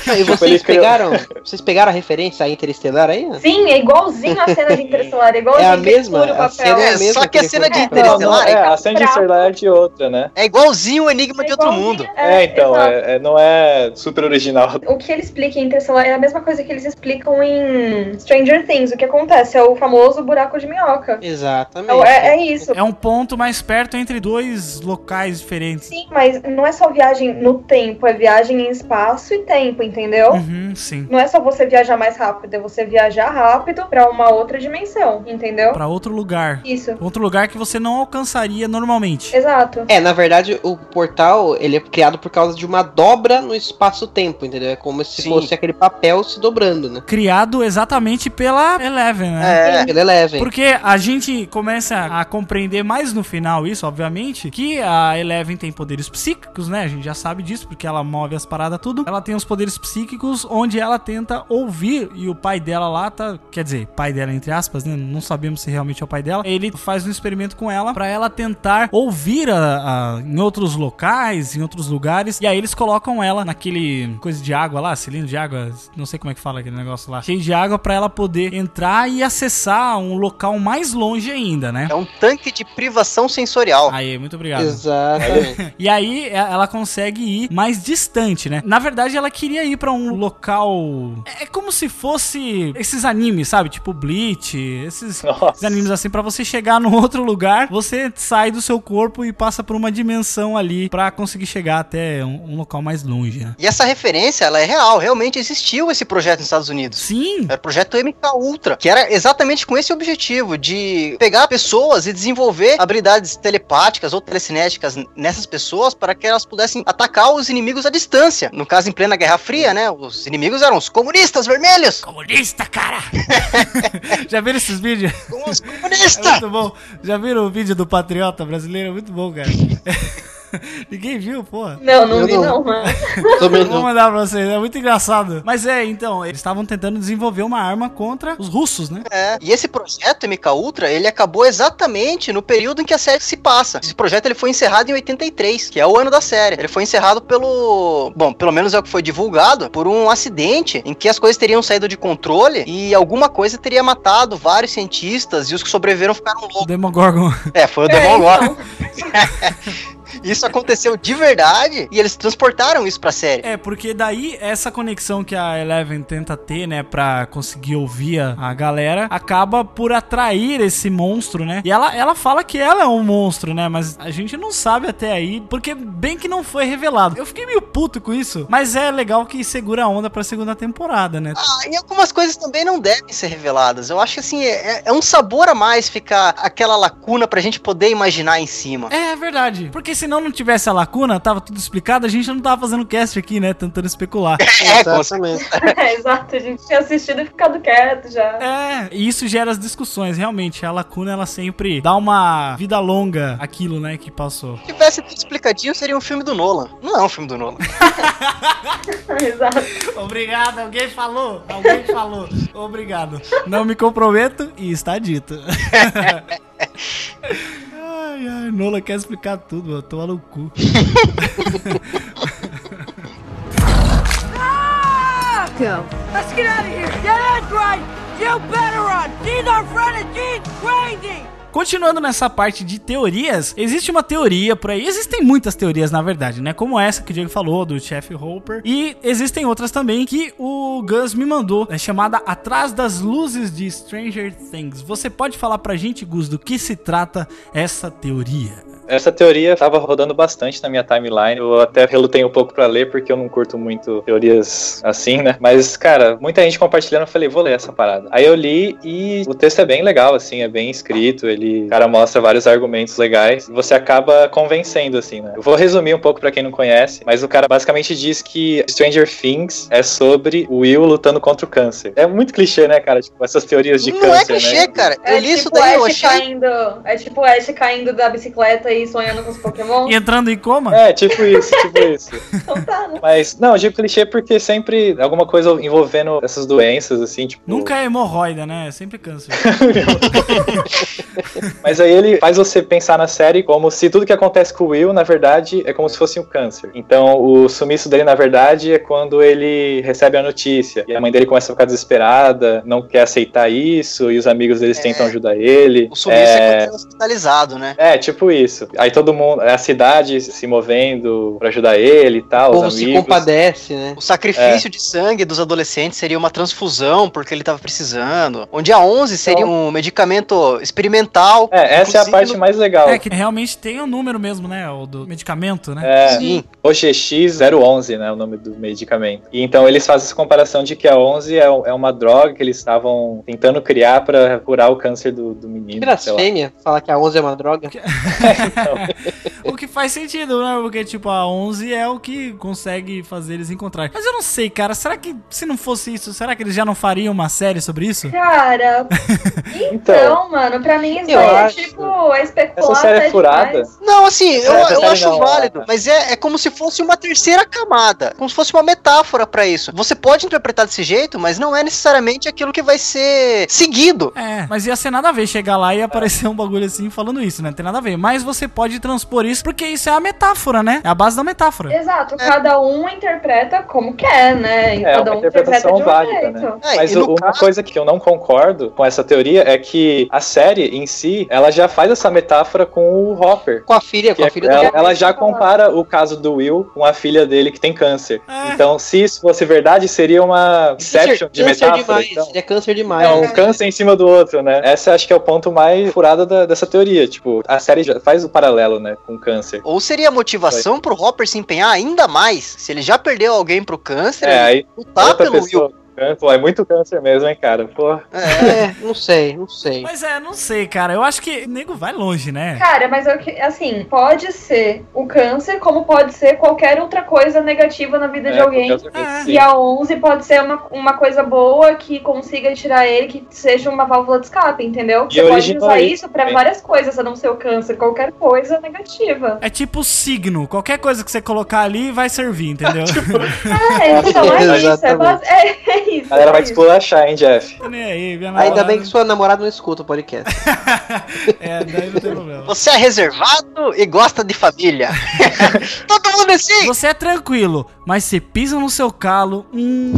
Não, [LAUGHS] e vocês Ele criou- pegaram, vocês pegaram a referência a Interestelar aí? Sim, é igualzinho a cena de Interestelar, é igualzinho É a mesma, a papel. cena é a É, mesma só que a cena de Interestelar é, é, a cena de Interestelar é de outra, né? é igualzinho o Enigma de Outro Mundo. É, então, é, é- não é super original. O que ele explica em Interestelar é a mesma coisa que eles explicam em Stranger Things. O que acontece é o famoso buraco de minhoca. Exatamente. É, é isso. É um ponto mais perto entre dois locais diferentes. Sim, mas não é só viagem no tempo, é viagem em espaço e tempo, entendeu? Uhum, sim. Não é só você viajar mais rápido, é você viajar rápido pra uma outra dimensão, entendeu? Pra outro lugar. Isso. Outro lugar que você não alcançaria normalmente. Exato. É, na verdade, o portal ele é criado por causa de uma dobra no espaço-tempo, entendeu? É como se Sim. fosse aquele papel se dobrando, né? Criado exatamente pela Eleven, né? É, Pela Eleven. Porque a gente começa a compreender mais no final isso, obviamente, que a Eleven tem poderes psíquicos, né? A gente já sabe disso, porque ela move as paradas tudo. Ela tem os poderes psíquicos onde ela tenta ouvir e o pai dela lá tá, quer dizer, pai dela entre aspas, né? Não sabemos se realmente é o pai dela. Ele faz um experimento com ela pra ela tentar ouvir a, a- em outros locais, em outros lugares. E aí eles colocam ela naquele coisa de água lá, cilindro de água, não sei como é que fala aquele negócio lá, cheio de água pra ela poder entrar e acessar um local mais longe ainda, né? é um tanque de privação sensorial. Aí, muito obrigado. Exatamente. [LAUGHS] E aí e- ela consegue ir mais distante, né? Na verdade, ela queria ir pra um local. É como se fosse esses animes, sabe? Tipo Bleach, esses, esses animes assim, pra você chegar no [LAUGHS] outro lugar, você sai do seu corpo e passa por uma dimensão ali pra conseguir chegar até um, um local mais longe, né? E essa referência, ela é real. Realmente existiu esse projeto nos Estados Unidos. Sim, Era o projeto MK Ultra, que era exatamente com esse objetivo de pegar pessoas e desenvolver habilidades telepáticas ou telecinéticas nessas pessoas para que elas pudessem atacar os inimigos à distância. No caso, em plena Guerra Fria, né? Os inimigos eram os comunistas vermelhos. comunista, cara! [LAUGHS] Já viram esses vídeos? Os É comunistas! muito bom. Já viram o vídeo do Patriota brasileiro? É muito bom, cara. [LAUGHS] [LAUGHS] Ninguém viu, porra. Não, não Eu vi não. não, mano. [LAUGHS] Também Vou não. mandar pra vocês, é muito engraçado. Mas é, então, eles estavam tentando desenvolver uma arma contra os russos, né? É, e esse projeto MK Ultra, ele acabou exatamente no período em que a série se passa. Esse projeto ele foi encerrado em 83, que é o ano da série. Ele foi encerrado pelo, bom, pelo menos é o que foi divulgado, por um acidente em que as coisas teriam saído de controle e alguma coisa teria matado vários cientistas e os que sobreviveram ficaram O loucos. Demogorgon. É, foi o É, Demogorgon. então. [LAUGHS] Isso aconteceu de verdade e eles transportaram isso pra série. É, porque daí essa conexão que a Eleven tenta ter, né, pra conseguir ouvir a, galera, acaba por atrair esse monstro, né? E ela, ela fala que ela é um monstro, né? Mas a gente não sabe até aí, porque bem que não foi revelado. Eu fiquei meio puto com isso, mas é legal que segura a onda pra segunda temporada, né? Ah, e algumas coisas também não devem ser reveladas. Eu acho que assim, é, é um sabor a mais ficar aquela lacuna pra gente poder imaginar em cima. É, é verdade. Porque senão não tivesse a lacuna, tava tudo explicado, a gente não tava fazendo cast aqui, né? Tentando especular. [LAUGHS] É, com Exatamente. É, [LAUGHS] exato, a gente tinha assistido e ficado quieto já. É, e isso gera as discussões, realmente. A lacuna, ela sempre dá uma vida longa àquilo, né, que passou. Se tivesse tudo explicadinho, seria um filme do Nolan. Não é um filme do Nolan. [LAUGHS] Exato. Obrigado, alguém falou, alguém falou. Obrigado. Não me comprometo e está dito. Ai, ai, Nola quer explicar tudo, no cu. Go. Let's get out of here. Yeah, that's right. You better run. She's our friend and she's crazy. Continuando nessa parte de teorias, existe uma teoria por aí. Existem muitas teorias, na verdade, né? Como essa que o Diego falou, do Chef Hopper. E existem outras também que o Gus me mandou, é chamada Atrás das Luzes de Stranger Things. Você pode falar pra gente, Gus, do que se trata essa teoria? Essa teoria tava rodando bastante na minha timeline. Eu até relutei um pouco pra ler, porque eu não curto muito teorias assim, né? Mas, cara, muita gente compartilhando, eu falei, vou ler essa parada. Aí eu li e o texto é bem legal, assim, é bem escrito. Ele, cara mostra vários argumentos legais. E você acaba convencendo, assim, né? Eu vou resumir um pouco pra quem não conhece, mas o cara basicamente diz que Stranger Things é sobre o Will lutando contra o câncer. É muito clichê, né, cara? Tipo, essas teorias de não câncer, é clichê, né? cara. É eu li isso tipo daí, eu Ash achei. caindo. É tipo Ash caindo da bicicleta e aí sonhando com os Pokémon. E entrando em coma? É, tipo isso, tipo isso. [LAUGHS] Então tá, né? Mas, não, eu digo clichê porque sempre alguma coisa envolvendo essas doenças, assim, tipo. Nunca é hemorroida, né? É sempre câncer. [LAUGHS] Mas aí ele faz você pensar na série como se tudo que acontece com o Will, na verdade, é como se fosse um câncer. Então, o sumiço dele, na verdade, é quando ele recebe a notícia. E a mãe dele começa a ficar desesperada, não quer aceitar isso, e os amigos deles É. tentam ajudar ele. O sumiço é, quando ele é hospitalizado, né? É, tipo isso. Aí todo mundo, a cidade se movendo pra ajudar ele e tal, O os povo se compadece, né? O sacrifício de sangue dos adolescentes seria uma transfusão porque ele tava precisando. Onde a 11 seria um medicamento experimental. É, essa é a parte mais legal. É que realmente tem o número mesmo, né? O do medicamento, né? É, Sim. OGX011, né, o nome do medicamento. E então eles fazem essa comparação de que a 11 é, é uma droga que eles estavam tentando criar pra curar o câncer do, do menino. Blasfêmia, falar que a 11 é uma droga. [LAUGHS] O que faz sentido, né? Porque, tipo, a 11 é o que consegue fazer eles encontrarem. Mas eu não sei, cara. Será que se não fosse isso, será que eles já não fariam uma série sobre isso? Cara, [LAUGHS] então, Então, mano, pra mim isso é acho- tipo, é especular Essa série é furada? demais. Não, assim, eu, essa eu acho não, válido, é. mas é, é como se fosse uma terceira camada, como se fosse uma metáfora pra isso. Você pode interpretar desse jeito, mas não é necessariamente aquilo que vai ser seguido. É, mas ia ser nada a ver chegar lá e aparecer um bagulho assim falando isso, né? Não tem nada a ver. Mas você pode transpor isso porque isso é a metáfora, né? É a base da metáfora. Exato, cada um interpreta como quer, né? E É cada uma um interpreta interpretação um válida, jeito. né? É, Mas uma caso- coisa que eu não concordo com essa teoria é que a série em si, ela já faz essa metáfora com o Hopper. Com a filha, com é- a filha ela, do ela já compara o caso do Will com a filha dele que tem câncer. É. Então, se isso fosse verdade, seria uma Inception de câncer metáfora. demais. então. Seria câncer demais. É um câncer em cima do outro, né? Essa acho que é o ponto mais furado da- dessa teoria. Tipo, a série já faz o paralelo, né, com o câncer. Ou seria a motivação pro Hopper se empenhar ainda mais, se ele já perdeu alguém pro câncer, É, ele aí lutar pelo Will. Câncer. É muito câncer mesmo, hein, cara? Pô. É, não sei, não sei. Mas é, não sei, cara. Eu acho que o nego vai longe, né? Cara, mas eu que- assim, pode ser o câncer, como pode ser qualquer outra coisa negativa na vida de É, alguém. outra coisa, É. E a 11 pode ser uma, uma coisa boa que consiga tirar ele, que seja uma válvula de escape, entendeu? E Você pode usar isso também. várias coisas, a não ser o câncer, qualquer coisa negativa. É tipo signo. Qualquer coisa que você colocar ali vai servir, entendeu? [LAUGHS] É, então é isso. É, [LAUGHS] é, é isso. A galera é vai isso. esculachar, hein, Jeff? Tô nem aí, minha Ainda namorada- bem que sua namorada não escuta o podcast. [LAUGHS] É, daí não tem problema. Você é reservado e gosta de família. [LAUGHS] Todo mundo assim. Você é tranquilo, mas você pisa no seu calo. Hum.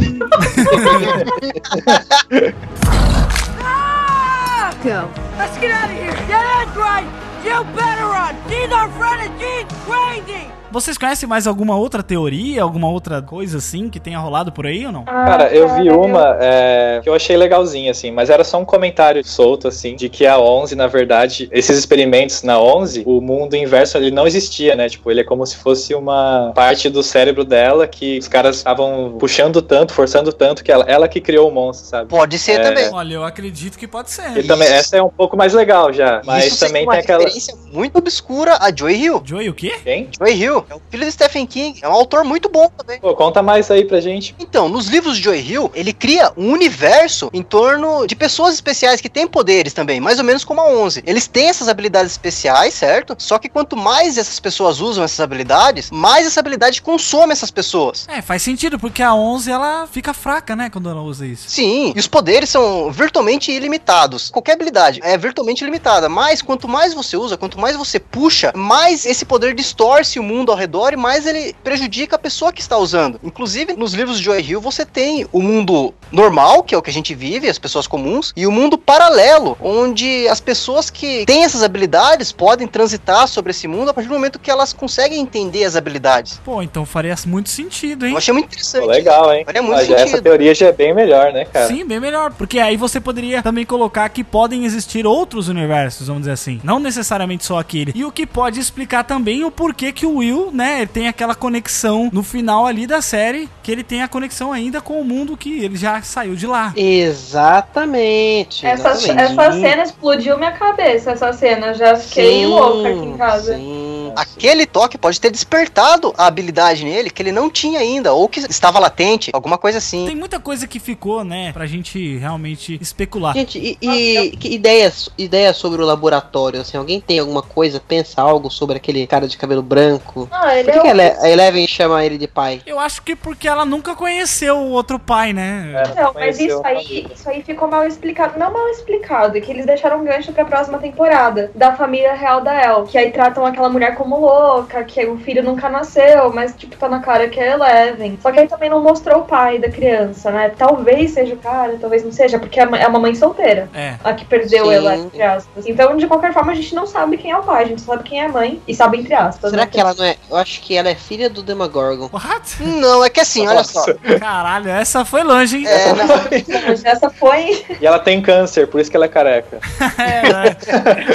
Go. [LAUGHS] Let's get out of here. Yeah, that's right. You better run. She's our friend and she's crazy. Vocês conhecem mais alguma outra teoria, alguma outra coisa assim que tenha rolado por aí ou não? Ah, Cara, eu vi uma é, que eu achei legalzinha, assim, mas era só um comentário solto, assim, de que a 11, na verdade, esses experimentos na 11, o mundo inverso, ele não existia, né? Tipo, ele é como se fosse uma parte do cérebro dela que os caras estavam puxando tanto, forçando tanto, que ela, ela que criou o monstro, sabe? Pode ser É. também. Olha, eu acredito que pode ser. E também, essa é um pouco mais legal já, mas Isso também uma tem aquela... referência muito obscura a Joy Hill. Joey, o quê? Quem? Joy Hill é o filho de Stephen King, é um autor muito bom também. Pô, conta mais aí pra gente. Então, nos livros de Joy Hill, ele cria um universo em torno de pessoas especiais que têm poderes também, mais ou menos como a 11. Eles têm essas habilidades especiais, certo? Só que quanto mais essas pessoas usam essas habilidades, mais essa habilidade consome essas pessoas. É, faz sentido, porque a 11 ela fica fraca, né, quando ela usa isso. Sim, e os poderes são virtualmente ilimitados. Qualquer habilidade é virtualmente limitada, mas quanto mais você usa, quanto mais você puxa, mais esse poder distorce o mundo ao redor e mais ele prejudica a pessoa que está usando. Inclusive, nos livros de Joy Hill você tem o mundo normal, que é o que a gente vive, as pessoas comuns, e o mundo paralelo, onde as pessoas que têm essas habilidades podem transitar sobre esse mundo a partir do momento que elas conseguem entender as habilidades. Pô, então faria muito sentido, hein? Eu achei muito interessante. Pô, legal, hein? Faria muito Mas já essa sentido. teoria já é bem melhor, né, cara? Sim, bem melhor. Porque aí você poderia também colocar que podem existir outros universos, vamos dizer assim. Não necessariamente só aquele. E o que pode explicar também o porquê que o Will, né, ele tem aquela conexão no final ali da série, que ele tem a conexão ainda com o mundo que ele já saiu de lá. Exatamente. Essa, exatamente. essa cena explodiu minha cabeça, essa cena. Já fiquei Sim, louca aqui em casa. Sim. aquele toque pode ter despertado a habilidade nele que ele não tinha ainda, ou que estava latente, alguma coisa assim. Tem muita coisa que ficou, né, pra gente realmente especular. Gente, e, e que ideias, ideias sobre o laboratório? Assim, alguém tem alguma coisa? Pensa algo sobre aquele cara de cabelo branco? Ah, ele Por que, é que um- a Ele- a Eleven chama ele de pai? Eu acho que porque ela nunca conheceu o outro pai, né? É, Não, mas isso aí, isso aí ficou mal explicado. Não mal explicado, é que eles deixaram um gancho pra próxima temporada da família real da El. Que aí tratam aquela mulher como louca, que o filho nunca nasceu, mas tipo, tá na cara que é Eleven. Só que aí também não mostrou o pai da criança, né? Talvez seja o cara, talvez não seja, porque é uma- é uma mãe solteira. É. A que perdeu Sim. ela, entre aspas. Então, de qualquer forma, a gente não sabe quem é o pai, a gente sabe quem é a mãe. E sabe entre aspas. Será né? que ela não é? Eu acho que ela é filha do Demogorgon. What? Não, é que assim, olha só. Caralho, essa foi longe, hein? É, não, Essa foi. E ela tem câncer, por isso que ela é careca. [LAUGHS] É, né?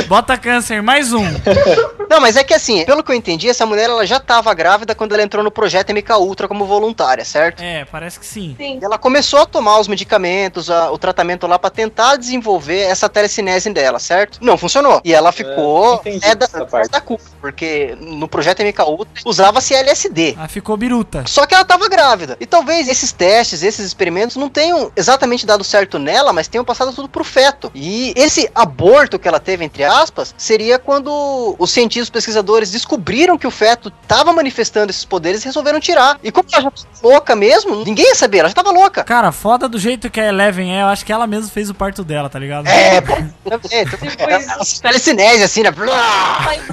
Bota câncer, mais um. não, mas é que assim, pelo que eu entendi, essa mulher ela já estava grávida quando ela entrou no projeto MK Ultra como voluntária, certo? É, parece que sim. Sim. Ela começou a tomar os medicamentos, a- o tratamento lá pra tentar desenvolver essa telecinese dela, certo? Não funcionou. E ela ficou entendi é da, da culpa, porque no projeto MK Ultra usava-se LSD. Ela ficou biruta. Só que ela tava grávida. E talvez esses testes, esses experimentos não tenham exatamente dado certo nela, mas tenham passado tudo pro feto. E esse aborto que ela teve, entre aspas, seria quando os cientistas, pesquisadores descobriram que o feto tava manifestando esses poderes e resolveram tirar. E como ela já tava louca mesmo, ninguém ia saber, ela já tava louca. Cara, foda do jeito que a Eleven é, eu acho que ela mesma fez o parto dela, tá ligado? É, [LAUGHS] pô. É, telecinese, assim, né?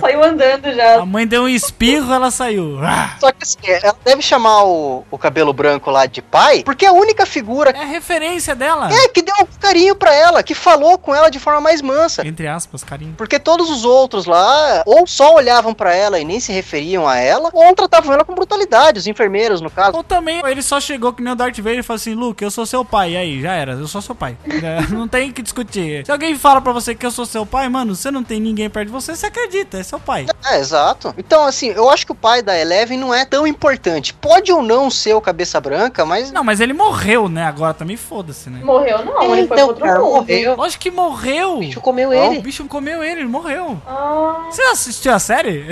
Saiu andando já. A mãe deu um espirro, ela saiu. Ah, Só que assim, ela deve chamar o, o cabelo branco lá de pai, porque é a única figura É a referência dela. é, que deu um carinho pra ela, que falou com ela de forma mais mansa. Entre aspas, carinho. Porque todos os outros lá, ou só olhavam pra ela e nem se referiam a ela, ou tratavam ela com brutalidade, os enfermeiros, no caso. Ou também ele só chegou que nem o Darth Vader e falou assim: Luke, eu sou seu pai. E aí, já era, eu sou seu pai. [LAUGHS] É, não tem que discutir. Se alguém fala pra você que eu sou seu pai, mano, você não tem ninguém perto de você, você acredita, é seu pai. É, exato. Então, assim, eu acho que o pai da Eleven não é tão importante. Pode ou não ser o cabeça branca, mas. Não, mas ele morreu, né? Agora também foda-se, né? Morreu não, ele foi então, pro outro mundo. morreu. Lógico que morreu. O bicho comeu O ele. bicho comeu ele, ele morreu. Ah, Você assistiu a série?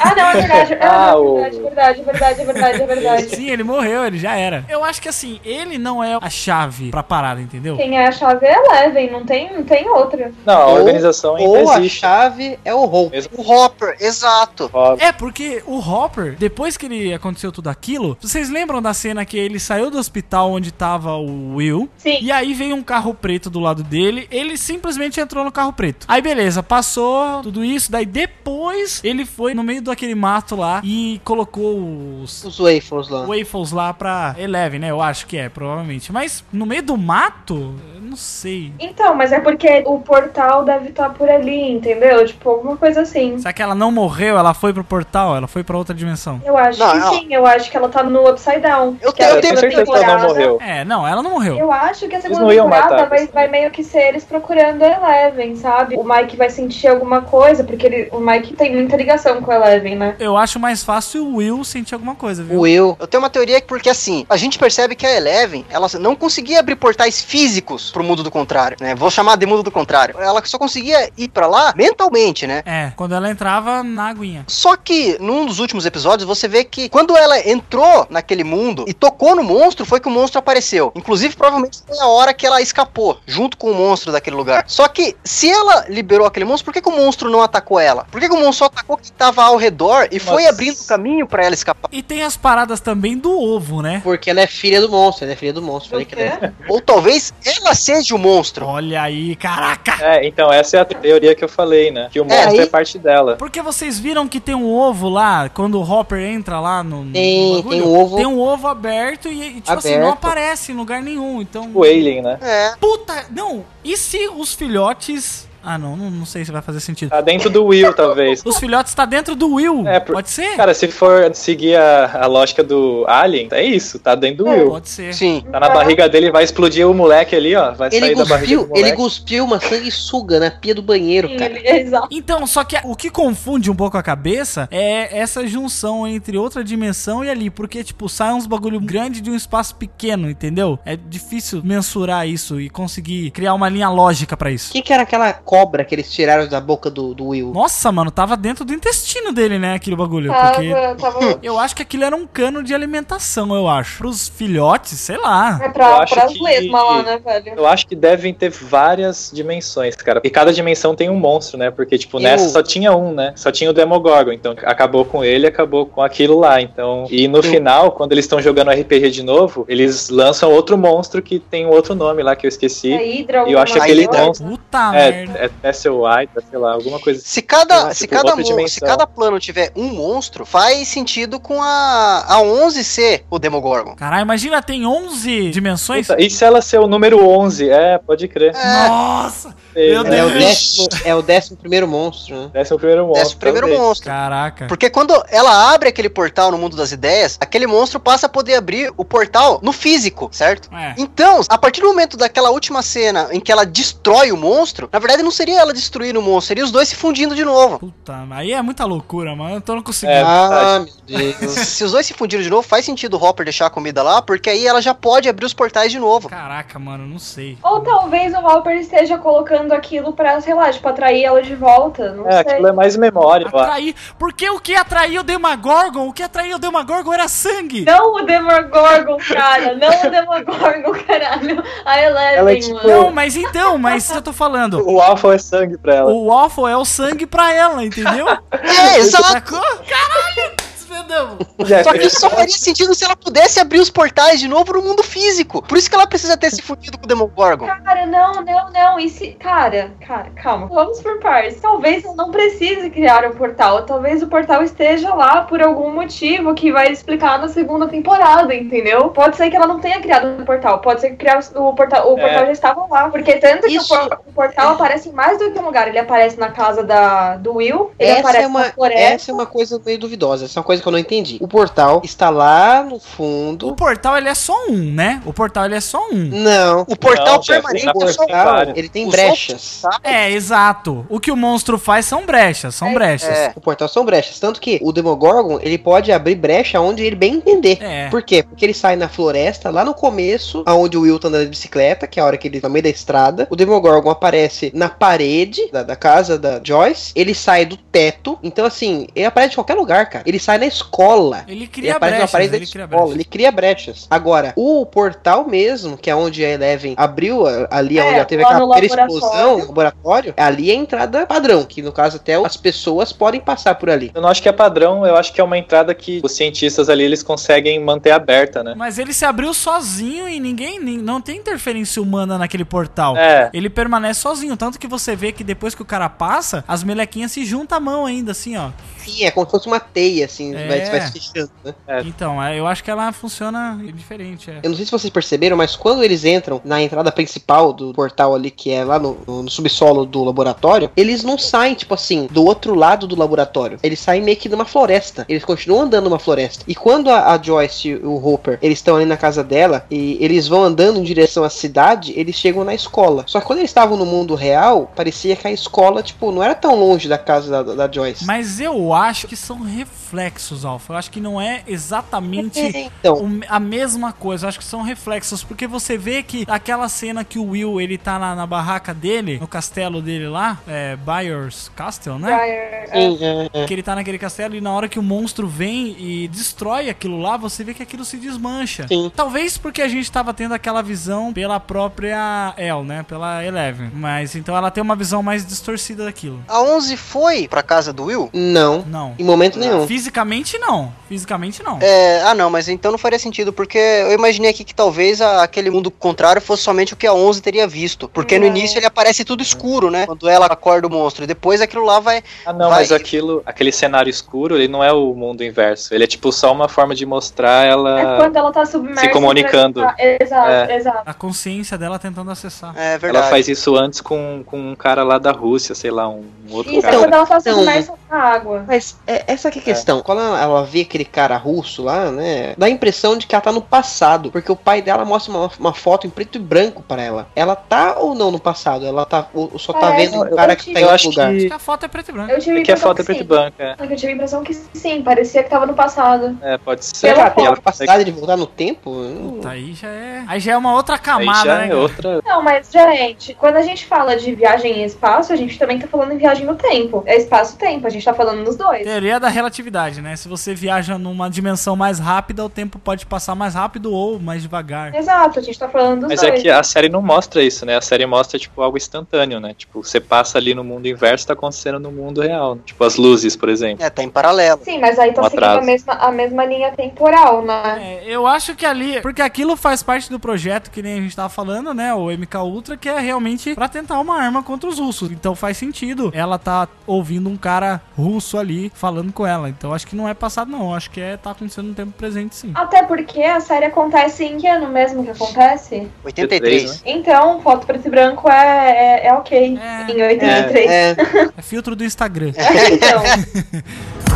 ah, não, é [LAUGHS] verdade. É Ah, verdade, o- verdade, verdade, verdade, verdade, é verdade. Sim, ele morreu, ele já era. Eu acho que assim, ele não é a chave pra parada, entendeu? Quem é a chave é Eleven, não tem, não tem outra. Não, a Ou- organização ainda Ou a existe. chave é o. Mesmo O Hopper, exato. Óbvio. É, porque o Hopper, depois que ele aconteceu tudo aquilo, vocês lembram da cena que ele saiu do hospital onde tava o Will? Sim. E aí veio um carro preto do lado dele, ele simplesmente entrou no carro preto. Aí beleza, passou tudo isso, daí depois ele foi no meio daquele mato lá e colocou os Os Waffles lá. waffles lá pra Eleven, né? Eu acho que é, provavelmente. Mas no meio do mato, eu não sei. Então, mas é porque o portal deve estar por ali, entendeu? Tipo, alguma coisa assim. Será que ela não morreu? Ela foi pro portal? Ela foi pra outra dimensão? Eu acho Não, que não. sim, eu acho que ela tá no Upside Down. Eu tenho- Eu tenho segunda certeza que ela não temporada. morreu. É, não, ela não morreu. Eu acho que a segunda temporada vai, vai meio que ser eles procurando a Eleven, sabe? O Mike vai sentir alguma coisa, porque ele, o Mike tem muita ligação com a Eleven, né? Eu acho mais fácil o Will sentir alguma coisa, viu? O Will. Eu tenho uma teoria que porque assim, a gente percebe que a Eleven, ela não conseguia abrir portais físicos pro mundo do contrário, né? Vou chamar de mundo do contrário. Ela só conseguia ir pra lá mentalmente, né? É, quando ela entrava na aguinha. Só que num dos últimos episódios você vê que quando ela entrou naquele mundo e tocou no monstro, foi que o monstro apareceu. Inclusive, provavelmente foi a hora que ela escapou, junto com o monstro daquele lugar. Só que se ela liberou aquele monstro, por que, que o monstro não atacou ela? Por que, que o monstro só atacou quem tava ao redor e foi Nossa. abrindo caminho pra ela escapar? E tem as paradas também do ovo, né? Porque ela é filha do monstro. Ela é filha do monstro. Falei que ela é. Ou talvez ela seja o monstro. Olha aí, caraca! É, então essa é a teoria que eu falei, né? Que o É, monstro é, aí- parte dela. Porque vocês viram que tem um ovo lá, quando o Hopper entra lá no. no Tem- bagulho? tem um ovo- Tem um ovo aberto e, e, tipo assim, não Aberto. aparece em lugar nenhum. Então. O Alien, né? É. Puta! Não! E se os filhotes. Ah, não, não, não sei se vai fazer sentido. Tá dentro do Will, talvez. Os filhotes tá dentro do Will. É, por- Pode ser? Cara, se for seguir a, a lógica do Alien, é isso, tá dentro do Will. Pode ser. Sim. Tá na barriga dele, vai explodir o moleque ali, ó. Vai Ele sair da barriga do cuspiu, moleque. ele cuspiu uma sanguessuga na pia do banheiro, cara. ele, é [LAUGHS] exato. Então, só que o que confunde um pouco a cabeça é essa junção entre outra dimensão e ali, porque, tipo, sai uns bagulho grande de um espaço pequeno, entendeu? É difícil mensurar isso e conseguir criar uma linha lógica pra O isso. que, que era aquela cobra que eles tiraram da boca do, do Will. Nossa, mano, tava dentro do intestino dele, né? Aquele bagulho. Tava, Porque tava. [LAUGHS] eu acho que aquilo era um cano de alimentação, eu acho. Pros filhotes, sei lá. É Eu pra, acho pras que- lesmas lá, né, velho? Eu acho que devem ter várias dimensões, cara. E cada dimensão tem um monstro, né? Porque, tipo, Eu- nessa só tinha um, né? Só tinha o Demogorgon. Então, acabou com ele, acabou com aquilo lá. Então, e no final, quando eles estão jogando RPG de novo, eles lançam outro monstro que tem um outro nome lá que eu esqueci. É Hydra, E eu acho aquele coisa. monstro. Puta É, merda. é Tessel White, sei lá, alguma coisa assim. Se cada, se, tipo, cada se cada plano tiver um monstro, faz sentido com a, a 11 ser o Demogorgon. Caralho, imagina, tem 11 dimensões. Puta, e se ela ser o número 11? É, pode crer. Nossa! Sei, meu né? É o, Deus. décimo, é o décimo primeiro monstro, né? Esse é o primeiro monstro. Esse é o primeiro talvez. monstro. Caraca. Porque quando ela abre aquele portal no mundo das ideias, aquele monstro passa a poder abrir o portal no físico, certo? É. Então, a partir do momento daquela última cena em que ela destrói o monstro, na verdade não seria ela destruindo o monstro, seria os dois se fundindo de novo. Puta, aí é muita loucura, mano. Eu tô não conseguindo. É. ah, meu Deus. Se os dois se fundiram de novo, faz sentido o Hopper deixar a comida lá, porque aí ela já pode abrir os portais de novo. Caraca, mano, não sei. Ou talvez o Hopper esteja colocando aquilo pra, sei lá, tipo, atrair ela de volta. Não É, sei. aquilo é mais memória. Atrair. Porque o que atraiu o Demagorgon? O que atraiu o Demagorgon era sangue. Não o Demogorgon, cara. Não o Demogorgon, [LAUGHS] caralho. A Eleven, Ela é tipo- mano. Não, mas então, mas eu tô falando. O Alpha é sangue pra ela. O waffle é o sangue pra ela, entendeu? [LAUGHS] É, exato. Sacou? Caralho! Desvendamos. Só que isso só faria sentido se ela pudesse abrir os portais de novo no mundo físico. Por isso que ela precisa ter se fudido com o Demogorgon. Cara, não, não, não. E se. Cara, cara, calma. Vamos por partes. Talvez eu não precise criar o portal. Talvez o portal esteja lá por algum motivo que vai explicar na segunda temporada, entendeu? Pode ser que ela não tenha criado o portal. Pode ser que criar o portal. O É. portal já estava lá. Porque tanto que o, Isso- por- o portal aparece em mais do que um lugar. Ele aparece na casa da, do Will. Ele Essa aparece é, uma, na floresta. essa é uma coisa meio duvidosa. Essa é uma coisa que eu não entendi. O portal está lá no O fundo. portal ele é só um, né? O portal ele é só um. Não. O portal Não, permanente é só portal, vários. ele tem Os brechas. tá? É, exato. O que o monstro faz são brechas, são brechas. É. O portal são brechas. Tanto que o Demogorgon, ele pode abrir brecha onde ele bem entender. É. Por quê? Porque ele sai na floresta, lá no começo, aonde o Will tá andando de bicicleta, que é a hora que ele tá no meio da estrada. O Demogorgon aparece na parede da, da casa da Joyce. Ele sai do teto. Então, assim, ele aparece de qualquer lugar, cara. Ele sai na escola. Ele Ele cria na brechas, parede da ele cria escola, brechas. ele cria brechas. Agora, o portal mesmo, que é onde a Eleven abriu, ali É, onde ela teve aquela primeira explosão no laboratório, ali é a entrada padrão, que no caso até as pessoas podem passar por ali. Eu não acho que é padrão, eu acho que é uma entrada que os cientistas ali eles conseguem manter aberta, né? Mas ele se abriu sozinho e ninguém. nin- Não tem interferência humana naquele portal. É. Ele permanece sozinho. Tanto que você vê que depois que o cara passa, as melequinhas se juntam a mão ainda, assim, ó. Sim, é como se fosse uma teia, assim, É. vai, vai se fechando, né? É. Então, é, eu acho que ela funciona diferente, é. Eu não sei se vocês perceberam, mas quando eles entram na entrada principal do portal ali, que é lá no, no- no subsolo do laboratório, eles não saem, tipo assim, do outro lado do laboratório. Eles saem meio que numa floresta. Eles continuam andando numa floresta. E quando a, a Joyce e o Hopper, eles estão ali na casa dela, e eles vão andando em direção à cidade, eles chegam na escola. Só que quando eles estavam no mundo real, parecia que a escola, tipo, não era tão longe da casa da, da Joyce. Mas eu acho que são reflexos, Alfa. Eu acho que não é exatamente Então, o- a mesma coisa. Eu acho que são reflexos. Porque você vê que aquela cena que o Will ele tá na, na barraca dele, no castelo dele lá, é Byers Castle, né? É. sim, é, é. Que ele tá naquele castelo e na hora que o monstro vem e destrói aquilo lá, você vê que aquilo se desmancha. Sim. Talvez porque a gente tava tendo aquela visão pela própria El, né? Pela Eleven. Mas então ela tem uma visão mais distorcida daquilo. A 11 foi pra casa do Will? Não, Não. em momento nenhum. Fisicamente não. Fisicamente não. É, ah não, mas então não faria sentido, porque eu imaginei aqui que talvez a- aquele mundo contrário fosse somente o que a 11 teria visto. Porque no Não. início ele aparece tudo escuro, né? Quando ela acorda o monstro. E depois aquilo lá vai. Ah, não, Vai. mas aquilo, aquele cenário escuro, ele não é o mundo inverso. Ele é tipo só uma forma de mostrar É ela. quando ela tá submersa. se comunicando. pra- Exato, É. exato. A consciência dela tentando acessar. É Ela verdade. faz isso antes com, com um cara lá da Rússia, sei lá, um outro Isso, é cara. quando ela tá Então- submersa na água. Mas é, essa que é a questão. Quando ela, ela vê aquele cara russo lá, né? Dá a impressão de que ela tá no passado. Porque o pai dela mostra uma, uma foto em preto e branco pra ela. Ela tá ou não no passado? Ela tá. Ou só tá É, vendo o cara eu que tá em outro lugar. que- Acho que a foto é preto e branco. Eu tive É que a impressão foto é preto e branco, é. Eu tive a impressão que sim, parecia que tava no passado. É, pode ser. Será que ela tem Pela a capacidade de voltar no tempo? Puta, aí já é. Aí já é uma outra Aí camada, já né? é outra. Não, mas, gente, quando a gente fala de viagem em espaço, a gente também tá falando em viagem no tempo. É espaço-tempo, a gente tá falando nos dois. Teoria da relatividade, né? Se você viaja numa dimensão mais rápida, o tempo pode passar mais rápido ou mais devagar. Exato, a gente tá falando dos Mas é dois. que a série não mostra isso, né? A série mostra, tipo, algo instantâneo, né? Tipo, você passa ali no mundo inverso, tá acontecendo no mundo real. né? Tipo, as luzes, por exemplo. É, tá em paralelo. Sim, mas aí tá Um seguindo a mesma, a mesma linha temporal, né? É, eu acho que ali. Porque aquilo faz parte do projeto que nem a gente tava falando, né? O MK Ultra, que é realmente pra tentar uma arma contra os russos. Então faz sentido. Ela tá ouvindo um cara russo ali falando com ela. Então acho que não é passado, não. Acho que é tá acontecendo no tempo presente, sim. Até porque a série acontece em que ano mesmo que acontece? 83. né? Então, foto preto e branco é, é, é ok. É. Em 83. É, É filtro do Instagram. então. [LAUGHS]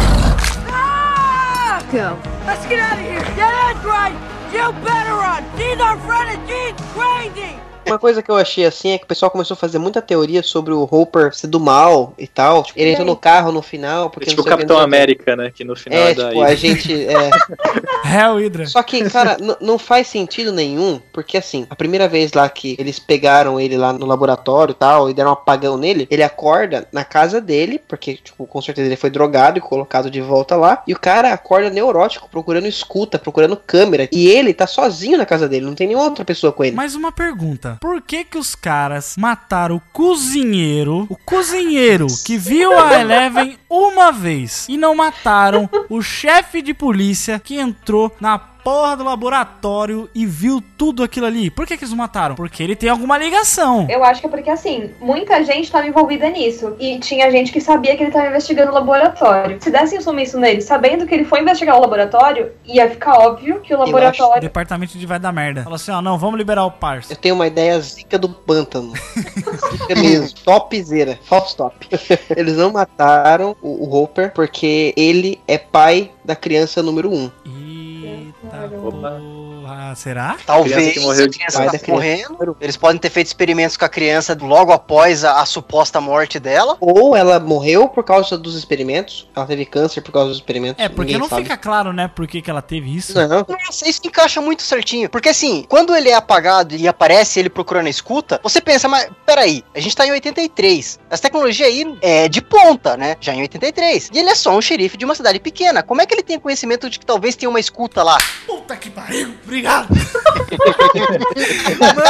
Go. Let's get out of here. Yeah, that's right. You better run. She's our friend and she's crazy. Uma coisa que eu achei assim é que o pessoal começou a fazer muita teoria sobre o Hopper ser do mal e tal. Tipo, ele entrou no carro no final, porque É tipo o Capitão que. América, né? Que no final é, É, da tipo, a gente. É... [LAUGHS] Hell Hydra. Só que, cara, não faz sentido nenhum, porque assim, a primeira vez lá que eles pegaram ele lá no laboratório e tal, e deram um apagão nele, ele acorda na casa dele, porque, tipo, com certeza ele foi drogado e colocado de volta lá, e o cara acorda neurótico, procurando escuta, procurando câmera, e ele tá sozinho na casa dele, não tem nenhuma outra pessoa com ele. Mais uma pergunta. Por que que os caras mataram o cozinheiro, o cozinheiro que viu a Eleven uma vez e não mataram o chefe de polícia que entrou na porra do laboratório e viu tudo aquilo ali? Por que que eles mataram? Porque ele tem alguma ligação. Eu acho que é porque, assim, muita gente estava envolvida nisso. E tinha gente que sabia que ele estava investigando o laboratório. Se dessem um sumiço nele, sabendo que ele foi investigar o laboratório, ia ficar óbvio que o O laboratório. departamento de vai dar merda. Falou assim, ó, não, vamos liberar o parça. Eu tenho uma ideia zica do pântano. zica mesmo. [LAUGHS] Topzera. False top. [LAUGHS] Eles não mataram o, o Hopper porque ele é pai da criança número 1. Eita Opa. Porra. Será? Talvez a criança tá criança. morrendo. Eles podem ter feito experimentos com a criança logo após a, a suposta morte dela. Ou ela morreu por causa dos experimentos. Ela teve câncer por causa dos experimentos. É, porque não sabe. fica claro, né, por que que ela teve isso. Não. Nossa, isso encaixa muito certinho. Porque assim, quando ele é apagado e aparece ele procurando a escuta, você pensa, mas peraí, a gente tá em 83. Essa tecnologia aí é de ponta, né? Já em 83. E ele é só um xerife de uma cidade pequena. Como é que ele tem conhecimento de que talvez tenha uma escuta lá? Puta que pariu, obrigado. [LAUGHS]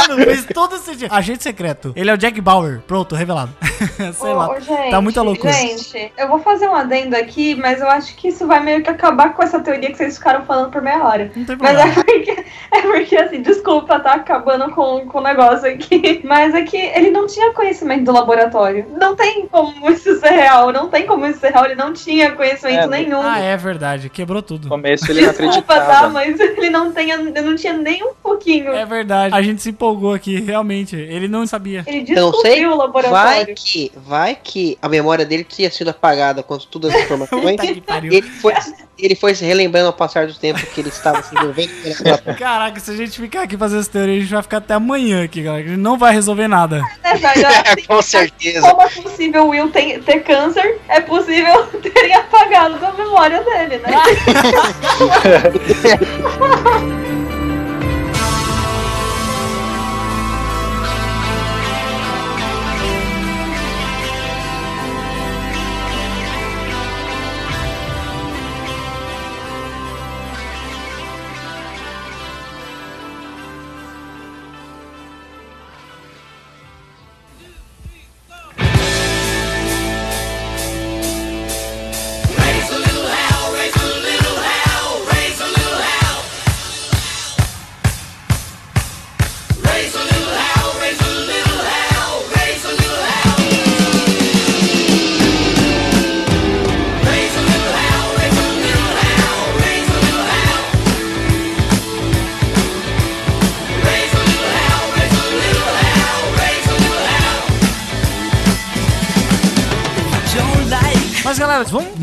Mano, fez todo sentido. Agente secreto. Ele é o Jack Bauer. Pronto, revelado. [LAUGHS] Sei Ô, lá. ô, gente, tá muita loucura. Gente, eu vou fazer um adendo aqui, mas eu acho que isso vai meio que acabar com essa teoria que vocês ficaram falando por meia hora. Não tem Mas problema. é porque, [LAUGHS] é porque, assim, desculpa, tá acabando com, com o negócio aqui. Mas é que ele não tinha conhecimento do laboratório. Não tem como isso ser real, não tem como isso ser real. Ele não tinha conhecimento É, nenhum. Ah, é verdade. Quebrou tudo. No começo ele não Desculpa, acreditava. tá? Mas ele não, tem, não tinha nem um pouquinho. É verdade. A gente se empolgou aqui, realmente. Ele não sabia. Ele Eu não sei. descobriu o Vai laboratório. que, vai que a memória dele tinha sido apagada com todas as informações. [LAUGHS] Ele, foi, ele foi se relembrando ao passar do tempo que ele estava se envolvendo. [LAUGHS] Caraca, se a gente ficar aqui fazendo essa teoria, a gente vai ficar até amanhã aqui, galera. A gente não vai resolver nada. É verdade. [LAUGHS] assim, Com certeza. Como é possível o Will ter, ter câncer, é possível terem apagado da memória dele, né?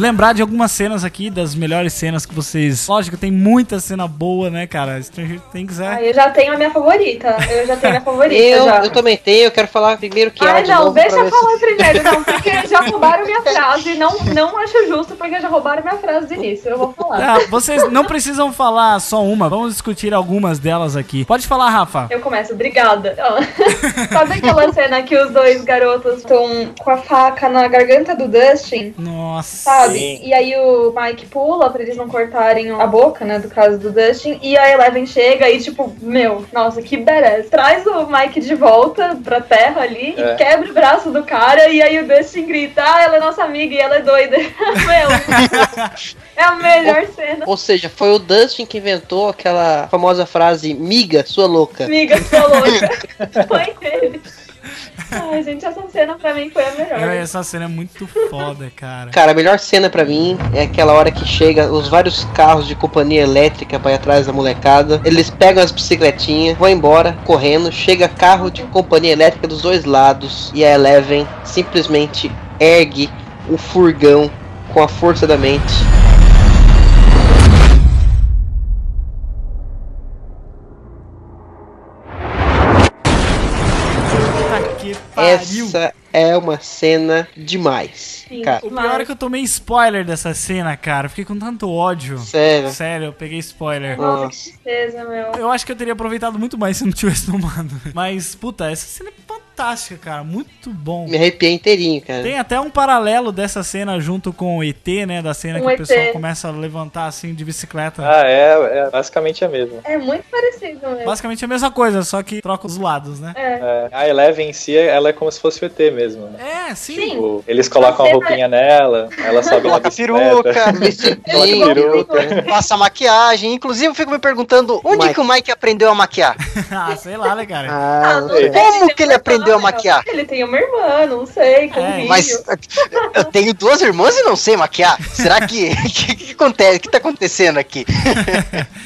Lembrar de algumas cenas aqui, das melhores cenas que vocês. Lógico, tem muita cena boa, né, cara? Stranger Things é. Ah, eu já tenho a minha favorita. Eu já tenho a minha favorita Eu, já. eu também tenho, eu quero falar primeiro que Ai, ela de não, novo deixa eu falar primeiro, não, [LAUGHS] porque já roubaram minha frase. Não, não acho justo, porque já roubaram minha frase do início. Eu vou falar. Ah, vocês não precisam falar só uma, vamos discutir algumas delas aqui. Pode falar, Rafa. Eu começo, obrigada. [LAUGHS] Sabe aquela cena que os dois garotos estão com a faca na garganta do Dustin? Nossa. Sabe? Sim. E aí o Mike pula pra eles não cortarem a boca, né, do caso do Dustin. E a Eleven chega e, tipo, meu, nossa, que badass. Traz o Mike de volta pra terra ali É. e quebra o braço do cara. E aí o Dustin grita, ah, ela é nossa amiga e ela é doida. [LAUGHS] meu, é a melhor cena. Ou seja, foi o Dustin que inventou aquela famosa frase miga, sua louca. Amiga, sua louca. [LAUGHS] Foi ele. Ai, gente, essa cena pra mim foi a melhor. É, Essa cena é muito foda, cara. Cara, a melhor cena pra mim é aquela hora que chega os vários carros de companhia elétrica pra ir atrás da molecada. Eles pegam as bicicletinhas, vão embora, correndo. Chega carro de companhia elétrica dos dois lados. E a Eleven simplesmente ergue o furgão com a força da mente. Pariu. Essa é uma cena demais. Sim. Cara, O pior é que eu tomei spoiler dessa cena, cara. Fiquei com tanto ódio. sério. Sério, eu peguei spoiler. Nossa, que tristeza, meu. Eu acho que eu teria aproveitado muito mais se não tivesse tomado. Mas, puta, essa cena é fantástica, cara. Muito bom. Me arrepiei inteirinho, cara. Tem até um paralelo dessa cena junto com o ET, né? Da cena Com que o o pessoal começa a levantar assim de bicicleta. Ah, é, é basicamente a mesma. É muito parecido mesmo. Basicamente a mesma coisa, só que troca os lados, né? É. É, a Eleven em si, ela é como se fosse o ET mesmo. Né? É, sim. Sim. Tipo, eles colocam a Você roupinha nela, ela sobe Coloca peruca, [LAUGHS] Vestidinho, peruca. passa maquiagem. Inclusive, eu fico me perguntando onde Mike. que o Mike aprendeu a maquiar? [LAUGHS] ah, sei lá, né, cara? Ah, sei, Como que ele uma aprendeu a maquiar? Ele tem uma irmã, não sei, com É. Mas eu tenho duas irmãs e não sei maquiar. Será que. O [LAUGHS] que, que acontece? O que tá acontecendo aqui? [LAUGHS]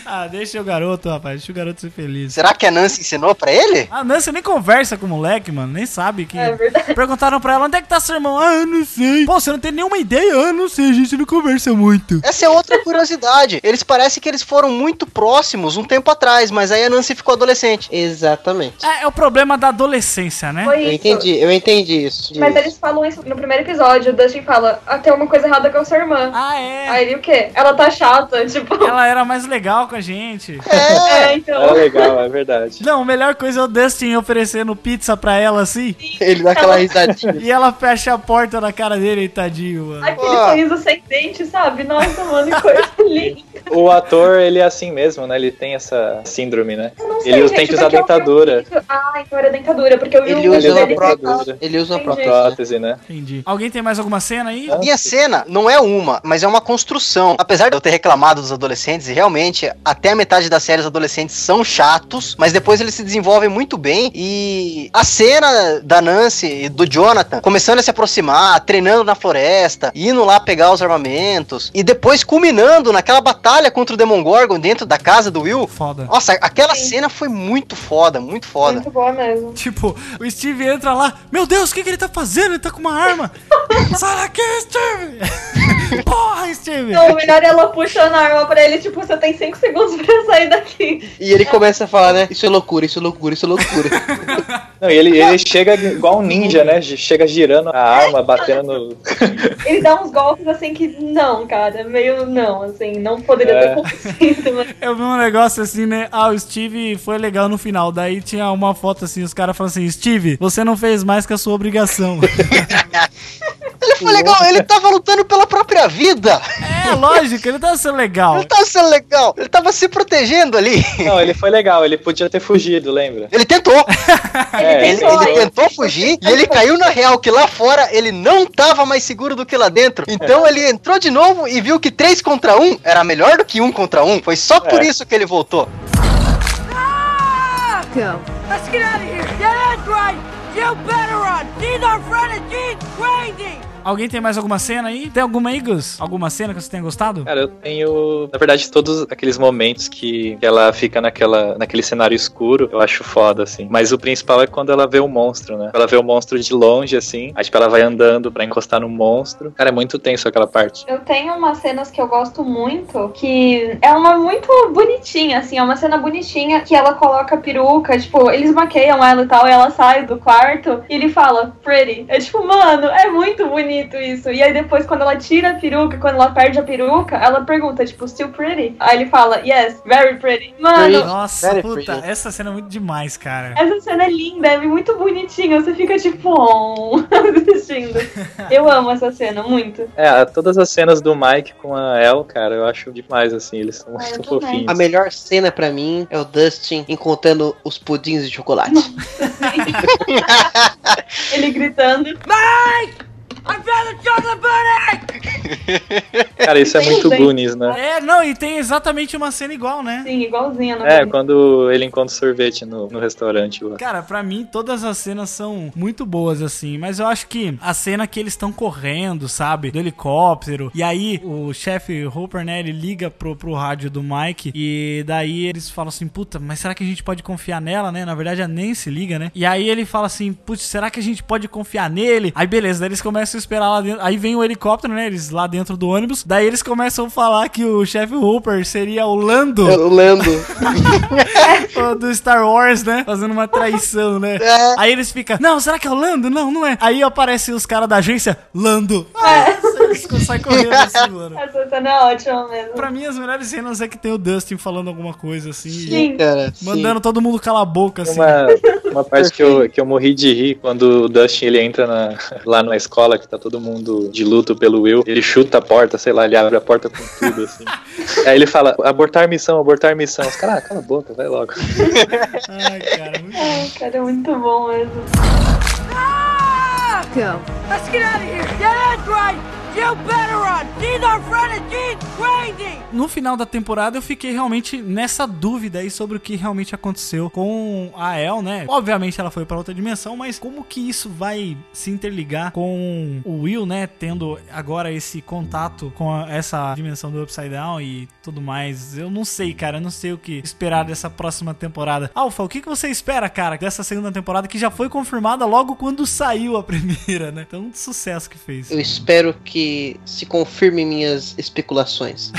Ah, deixa o garoto, rapaz. Deixa o garoto ser feliz. Será que a Nancy ensinou pra ele? A Nancy nem conversa com o moleque, mano. Nem sabe que. É verdade. Perguntaram pra ela onde é que tá seu irmão. Ah, eu não sei. Pô, você não tem nenhuma ideia? Ah, não sei, a gente não conversa muito. Essa é outra curiosidade. Eles parecem que eles foram muito próximos um tempo atrás, mas aí a Nancy ficou adolescente. Exatamente. É, é o problema da adolescência, né? Foi Eu isso. entendi, eu entendi isso. Mas eles falam isso no primeiro episódio. O Dustin fala: ah, tem uma coisa errada com a sua irmã. Ah, é. Aí ele o quê? Ela tá chata, [LAUGHS] tipo. Ela era mais legal com a gente. É. É, então. Era legal, é verdade. Não, a melhor coisa é o Dustin oferecendo pizza pra ela assim. Ele dá aquela risadinha. E ela fecha a porta na cara dele, tadinho, mano. Aquele Ah. sorriso sem dente, sabe? Nossa, mano, que coisa [LAUGHS] linda. O ator, ele é assim mesmo, né? Ele tem essa síndrome, né? Eu não sei, Ele gente, tem que usar eu dentadura. Ah, então era dentadura, porque eu vi Ele um usa uma prótese. Ele usa uma prótese. Né? Entendi. Alguém tem mais alguma cena aí? Ah. Minha cena não é uma, mas é uma construção. Apesar de eu ter reclamado dos adolescentes, e realmente, até a metade da série os adolescentes são chatos, mas depois eles se desenvolvem muito bem. E a cena da Nancy e do Jonathan começando a se aproximar, treinando na floresta, indo lá pegar os armamentos, e depois culminando naquela batalha contra o Demogorgon dentro da casa do Will. Foda. Nossa, aquela Sim. cena foi muito foda, muito foda. Muito boa mesmo. Tipo, o Steve entra lá, meu Deus, o que, que ele tá fazendo? Ele tá com uma arma. [LAUGHS] Sai daqui, Steve! [LAUGHS] Porra, Steve! Não, o melhor é ela puxando a arma pra ele, tipo, você tem 5 segundos pra sair daqui. E ele começa a falar, né? Isso é loucura, isso é loucura, isso é loucura. [LAUGHS] Não, e ele, ele chega igual um ninja, né? Chega girando a arma, batendo no. [LAUGHS] Ele dá uns golpes assim que, não, cara, meio não, assim, não poderia É. ter acontecido, mas [LAUGHS] Eu vi um negócio assim, né? Ah, o Steve foi legal no final. Daí tinha uma foto assim, os caras falam assim: Steve, você não fez mais que a sua obrigação. [LAUGHS] Ele foi legal, ele tava lutando pela própria vida. é, lógico, ele tá sendo legal. [LAUGHS] Ele tava sendo legal, ele tava se protegendo ali. Não, ele foi legal, ele podia ter fugido, lembra? Ele tentou. [LAUGHS] É, Ele, tentou, ele hein? tentou fugir e ele caiu na real que lá fora ele não tava mais seguro do que lá dentro. Então ele entrou de novo e viu que 3 contra 1 era melhor do que 1 contra 1. Foi só por É. isso que ele voltou. Go. Let's get out of here. Yeah, that's right. You better run. She's our friend and crazy. Alguém tem mais alguma cena aí? Tem alguma aí, Gus? Alguma cena que você tenha gostado? Cara, eu tenho, na verdade, todos aqueles momentos que, ela fica naquela, naquele cenário escuro, eu acho foda, assim. Mas o principal é quando ela vê o monstro, né? Ela vê o monstro de longe, assim. Aí, tipo, ela vai andando pra encostar no monstro. Cara, é muito tenso aquela parte. Eu tenho umas cenas que eu gosto muito, que é uma muito bonitinha, assim, é uma cena bonitinha que ela coloca a peruca, tipo, eles maqueiam ela e tal, e ela sai do quarto e ele fala, pretty. É tipo, mano, é muito bonito isso. E aí depois, quando ela tira a peruca, quando ela perde a peruca, ela pergunta, tipo, still pretty? Aí ele fala, yes, very pretty. Mano, Nossa, Very puta, pretty. essa cena é muito demais, cara. essa cena é linda, é muito bonitinha. Você fica tipo, oh, [LAUGHS] assistindo. Eu amo essa cena, muito. É, todas as cenas do Mike com a El, cara, eu acho demais, assim. Eles são Ah, muito fofinhos. A melhor cena pra mim é o Dustin encontrando os pudins de chocolate. [LAUGHS] Ele gritando. I found the chocolate bunny! [LAUGHS] Cara, isso é muito Goonies, né? É, não, e tem exatamente uma cena igual, né? Sim, igualzinha no É, quando ele encontra sorvete no, no restaurante lá. Cara, pra mim todas as cenas são muito boas assim, mas eu acho que a cena que eles estão correndo, sabe, do helicóptero, e aí o chefe Hopper, né, ele liga pro, pro rádio do Mike e daí eles falam assim, puta, mas será que a gente pode confiar nela, né? Na verdade a Nancy liga, né? E aí ele fala assim, putz, será que a gente pode confiar nele? Aí beleza, daí eles começam a esperar lá dentro, aí vem o helicóptero, né, eles lá dentro do ônibus, daí eles começam a falar que o chefe Hopper seria o Lando. O Lando. [LAUGHS] Do Star Wars, né? Fazendo uma traição, né? [LAUGHS] É. Aí eles ficam, não, será que é o Lando? Não, não é. Aí aparecem os caras da agência, Lando. Eles saem correndo assim, [LAUGHS] mano. Essa cena é ótima mesmo. Pra mim, as melhores cenas é que tem o Dustin falando alguma coisa assim. e Sim. Cara, sim. Mandando todo mundo calar a boca, assim. Uma, [LAUGHS] uma parte que eu, que eu morri de rir quando o Dustin ele entra na- [LAUGHS] lá na escola, que tá todo mundo de luto pelo Will. Ele chuta a porta, sei lá, ele abre a porta com tudo, assim. Aí ele fala, abortar missão, abortar missão. Os caras, ah, cala a boca, vai logo. Ai, cara, muito Ai, cara, é muito bom mesmo. Go. Let's get out of here. Yeah, that's right. No final da temporada eu fiquei realmente nessa dúvida aí sobre o que realmente aconteceu com a El, né? Obviamente ela foi pra outra dimensão, mas como que isso vai se interligar com o Will, né? Tendo agora esse contato com essa dimensão do Upside Down e tudo mais. Eu não sei, cara. Eu não sei o que esperar dessa próxima temporada. Alfa, o que, que você espera, cara, dessa segunda temporada que já foi confirmada logo quando saiu a [LAUGHS] primeira, né? Então, sucesso que fez. Eu espero que se confirmem minhas especulações.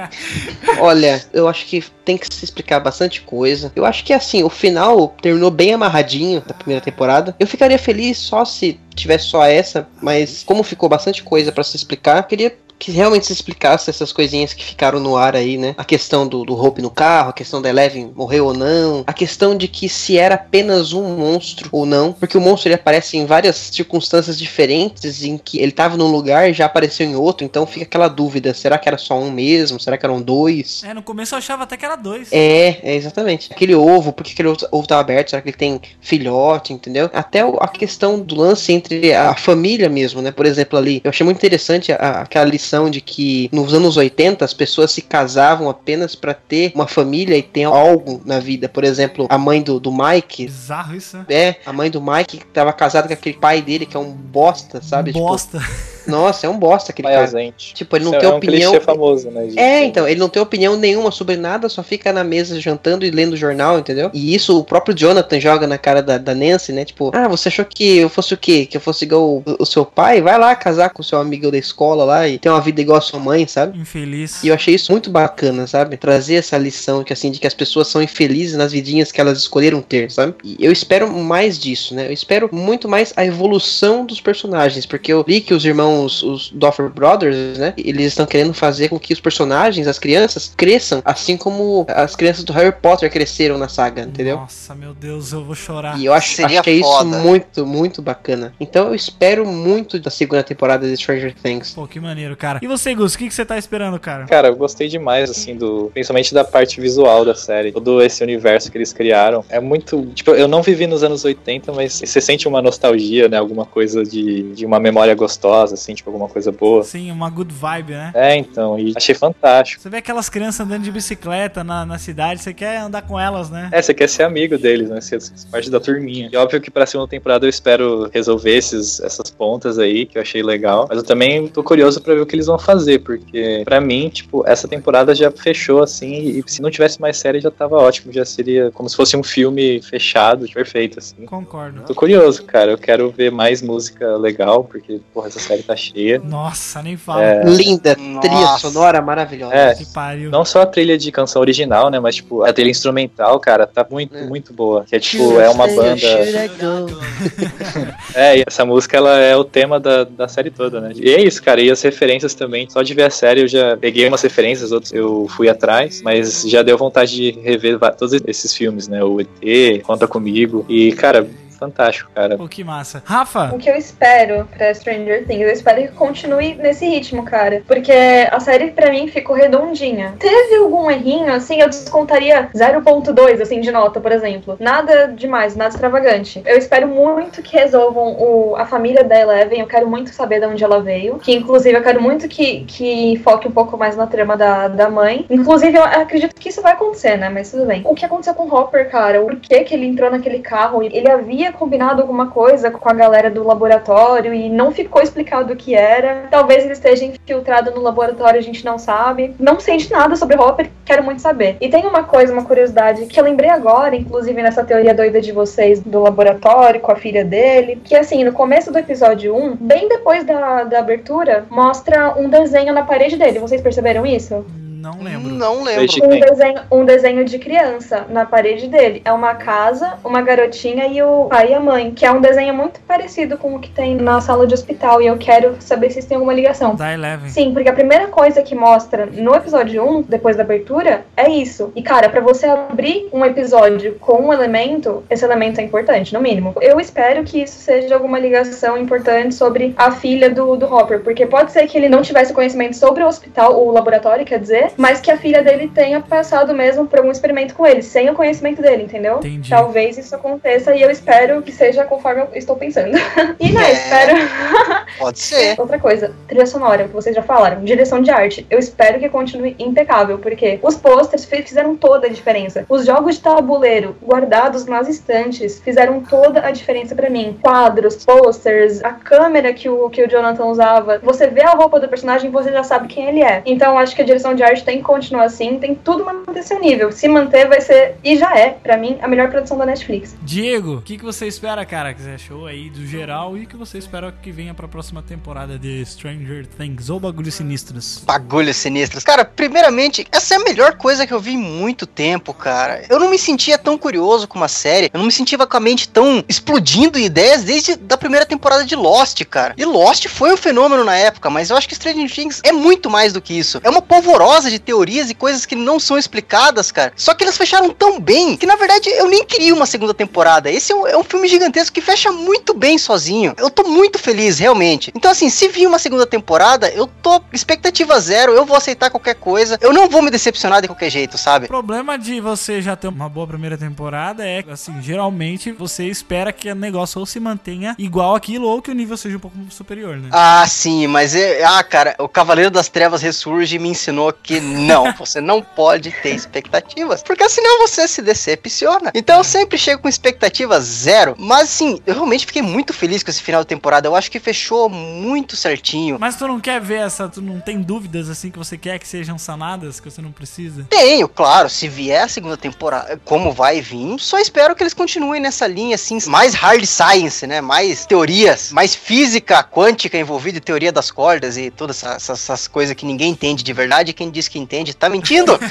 [LAUGHS] Olha, eu acho que tem que se explicar bastante coisa. Eu acho que assim, o final terminou bem amarradinho da primeira temporada. Eu ficaria feliz só se tivesse só essa, mas como ficou bastante coisa pra se explicar, eu queria que realmente se explicasse essas coisinhas que ficaram no ar aí, né? A questão do, do Hope no carro, a questão da Eleven morrer ou não, a questão de que se era apenas um monstro ou não, porque o monstro ele aparece em várias circunstâncias diferentes, em que ele estava num lugar e já apareceu em outro, então fica aquela dúvida, será que era só um mesmo? Será que eram dois? É, no começo eu achava até que era dois. É, é exatamente. Aquele ovo, por que aquele ovo tá aberto? Será que ele tem filhote, entendeu? Até a questão do lance entre a família mesmo, né? Por exemplo, ali, eu achei muito interessante a- aquela lição de que nos anos 80 as pessoas se casavam apenas pra ter uma família e ter algo na vida. Por exemplo, a mãe do, do Mike. Bizarro isso, né? É, a mãe do Mike que tava casada com aquele pai dele, que é um bosta, sabe? Tipo, Bosta. Nossa, é um bosta aquele cara. ausente. Tipo, ele não Isso tem é um opinião. clichê famoso, né? de- É, então, ele não tem opinião nenhuma sobre nada, só fica na mesa jantando e lendo jornal, entendeu? E isso o próprio Jonathan joga na cara da, da Nancy, né? Tipo, ah, você achou que eu fosse o quê? Que eu fosse igual o, o seu pai? Vai lá casar com o seu amigo da escola lá e ter uma vida igual a sua mãe, sabe? Infeliz. E eu achei isso muito bacana, sabe? Trazer essa lição que assim de que as pessoas são infelizes nas vidinhas que elas escolheram ter, sabe? E eu espero mais disso, né? Eu espero muito mais a evolução dos personagens, porque eu li que os irmãos, os Doffer Brothers, né? Eles estão querendo fazer com que os personagens, as crianças, cresçam, assim como as crianças do Harry Potter cresceram na saga, entendeu? Nossa, meu Deus, eu vou chorar. E eu acho, Seria acho que é isso foda. muito, muito bacana. Então eu espero muito da segunda temporada de Stranger Things. Pô, que maneiro, cara. E você, Gus, o que, que você tá esperando, cara? Cara, eu gostei demais, assim, do. Principalmente da parte visual da série. Todo esse universo que eles criaram. É muito. Tipo, eu não vivi nos anos 80, mas você sente uma nostalgia, né? Alguma coisa de, de uma memória gostosa, assim, tipo, alguma coisa boa. Sim, uma good vibe, né? É, então, e achei fantástico. Você vê aquelas crianças andando de bicicleta na, na cidade, você quer andar com elas, né? É, você quer ser amigo deles, né? Ser parte da turminha. E óbvio que pra segunda temporada eu espero resolver esses, essas pontas aí, que eu achei legal. Mas eu também tô curioso pra ver o que eles vão fazer, porque pra mim, tipo, essa temporada já fechou assim, e se não tivesse mais série já tava ótimo, já seria como se fosse um filme fechado, perfeito, assim. Concordo. Tô curioso, cara. Eu quero ver mais música legal, porque, porra, essa série tá cheia. Nossa, nem fala. É. Linda, Nossa. trilha sonora maravilhosa. É, pariu. Não só a trilha de canção original, né? Mas, tipo, a trilha instrumental, cara, tá muito, É. muito boa. Que é, tipo, é uma banda. [LAUGHS] É, e essa música, ela é o tema da, da série toda, né? E é isso, cara. E as referências também. Só de ver a série, eu já peguei umas referências, outras eu fui atrás. Mas já deu vontade de rever todos esses filmes, né? O ET, Conta Comigo. E, cara, fantástico, cara. Pô, que massa. Rafa, O que eu espero pra Stranger Things? Eu espero que continue nesse ritmo, cara. Porque a série, pra mim, ficou redondinha. Teve algum errinho, assim, eu descontaria 0.2, assim, de nota, por exemplo. Nada demais, nada extravagante. Eu espero muito que resolvam o, a família da Eleven. Eu quero muito saber de onde ela veio. Que, inclusive, eu quero muito que, que foque um pouco mais na trama da, da mãe. Inclusive, eu acredito que isso vai acontecer, né? Mas tudo bem. O que aconteceu com o Hopper, cara? Por que, que ele entrou naquele carro? Ele havia combinado alguma coisa com a galera do laboratório e não ficou explicado o que era. Talvez ele esteja infiltrado no laboratório, a gente não sabe. Não sei de nada sobre Hopper, quero muito saber. E tem uma coisa, uma curiosidade, que eu lembrei agora, inclusive nessa teoria doida de vocês do laboratório com a filha dele, que assim, no começo do episódio 1, bem depois da, da abertura, mostra um desenho na parede dele. Vocês perceberam isso? Não lembro. Não lembro. Um desenho, um desenho de criança na parede dele. É uma casa, uma garotinha e o pai e a mãe, que é um desenho muito parecido com o que tem na sala de hospital. E eu quero saber se isso tem alguma ligação. Da Eleven. Sim, porque a primeira coisa que mostra no episódio 1, depois da abertura, é isso. E cara, pra você abrir um episódio com um elemento, esse elemento é importante, no mínimo. Eu espero que isso seja alguma ligação importante sobre a filha do, do Hopper, porque pode ser que ele não tivesse conhecimento sobre o hospital, o laboratório, quer dizer, mas que a filha dele tenha passado mesmo por algum experimento com ele, sem o conhecimento dele, entendeu? Entendi. Talvez isso aconteça e eu espero que seja conforme eu estou pensando. [LAUGHS] e né, É. espero. [LAUGHS] Pode ser. [LAUGHS] Outra coisa, trilha sonora, que vocês já falaram, direção de arte. Eu espero que continue impecável, porque os posters fi- fizeram toda a diferença. Os jogos de tabuleiro guardados nas estantes fizeram toda a diferença pra mim. Quadros, posters, a câmera que o, que o Jonathan usava. Você vê a roupa do personagem e você já sabe quem ele é. Então acho que a direção de arte tem que continuar assim, tem tudo manter seu nível. Se manter, vai ser, e já é, pra mim, a melhor produção da Netflix. Diego, o que, que você espera, cara? Que você achou aí do geral e o que você espera que venha pra próxima temporada de Stranger Things ou Bagulhos Sinistros? Bagulhos sinistros. Cara, primeiramente, essa é a melhor coisa que eu vi em muito tempo, cara. Eu não me sentia tão curioso com uma série. Eu não me sentia com a mente tão explodindo ideias desde da primeira temporada de Lost, cara. E Lost foi um fenômeno na época, mas eu acho que Stranger Things é muito mais do que isso. É uma polvorosa de teorias e coisas que não são explicadas, cara. Só que eles fecharam tão bem que, na verdade, eu nem queria uma segunda temporada. Esse é um, é um filme gigantesco que fecha muito bem sozinho. Eu tô muito feliz, realmente. Então, assim, se vir uma segunda temporada, eu tô expectativa zero, eu vou aceitar qualquer coisa. Eu não vou me decepcionar de qualquer jeito, O sabe? problema de você já ter uma boa primeira temporada é, assim, geralmente você espera que o negócio ou se mantenha igual aquilo ou que o nível seja um pouco superior, né? Ah, sim, mas é. Ah, cara, o Cavaleiro das Trevas ressurge e me ensinou que não, você não pode ter expectativas, porque senão você se decepciona. Então eu sempre chego com expectativa zero. Mas assim, eu realmente fiquei muito feliz com esse final de temporada. Eu acho que fechou muito certinho. Mas tu não quer ver essa, tu não tem dúvidas assim que você quer que sejam sanadas, que você não precisa? Tenho, claro, se vier a segunda temporada, como vai vir, só espero que eles continuem nessa linha, assim, mais hard science, né? Mais teorias, mais física quântica envolvida, teoria das cordas e todas essas, essas- coisas que ninguém entende de verdade. Quem diz que entende tá mentindo. [LAUGHS]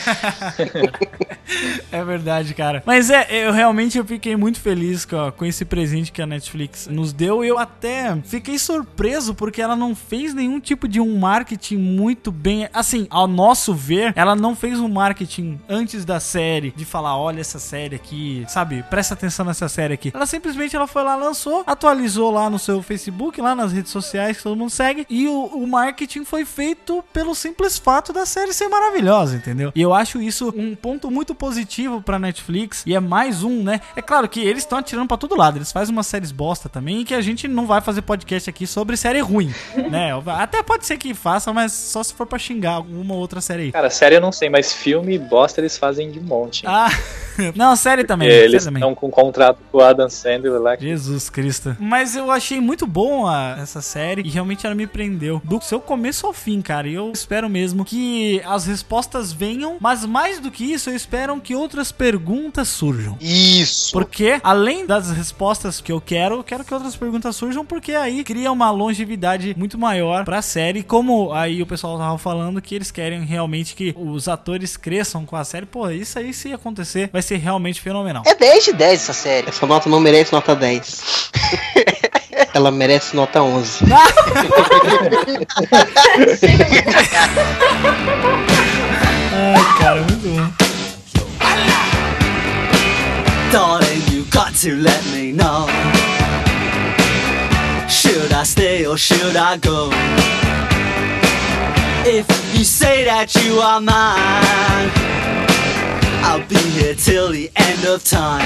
É verdade, cara. Mas é, eu realmente eu fiquei muito feliz com, com esse presente que a Netflix nos deu. Eu até fiquei surpreso porque ela não fez nenhum tipo de um marketing muito bem. Assim, ao nosso ver, ela não fez um marketing antes da série de falar, olha essa série aqui, sabe? Presta atenção nessa série aqui. Ela simplesmente ela foi lá, lançou, atualizou lá no seu Facebook, lá nas redes sociais que todo mundo segue, e o, o marketing foi feito pelo simples fato da série ser maravilhosa, entendeu? E eu acho isso um ponto muito positivo pra Netflix e é mais um, né? É claro que eles estão atirando pra todo lado. Eles fazem umas séries bosta também e que a gente não vai fazer podcast aqui sobre série ruim, [LAUGHS] né? Até pode ser que faça, mas só se for pra xingar alguma outra série aí. Cara, série eu não sei, mas filme bosta eles fazem de monte. Ah, [LAUGHS] não, série também. Série eles também. estão com um contrato com o Adam Sandler lá. que- Jesus Cristo. Mas eu achei muito bom a- essa série e realmente ela me prendeu. Do seu começo ao fim, cara. E eu espero mesmo que as respostas venham, mas mais do que isso, eu espero que outras perguntas surjam. Isso. Porque, além das respostas que eu quero, eu quero que outras perguntas surjam, porque aí cria uma longevidade muito maior pra série. Como aí o pessoal tava falando que eles querem realmente que os atores cresçam com a série. Pô, isso aí se acontecer, vai ser realmente fenomenal. É 10 de 10 essa série. Essa nota não merece nota 10. [LAUGHS] Ela merece nota 11. [LAUGHS] Ai, cara, muito bom. Darling, you got to let me know. Should I stay or should I go? If you say that you are mine, I'll be here till the end of time.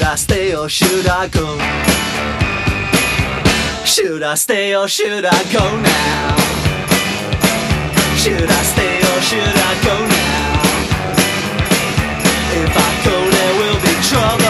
Should I stay or should I go? Should I stay or should I go now? Should I stay or should I go now? If I go, there will be trouble.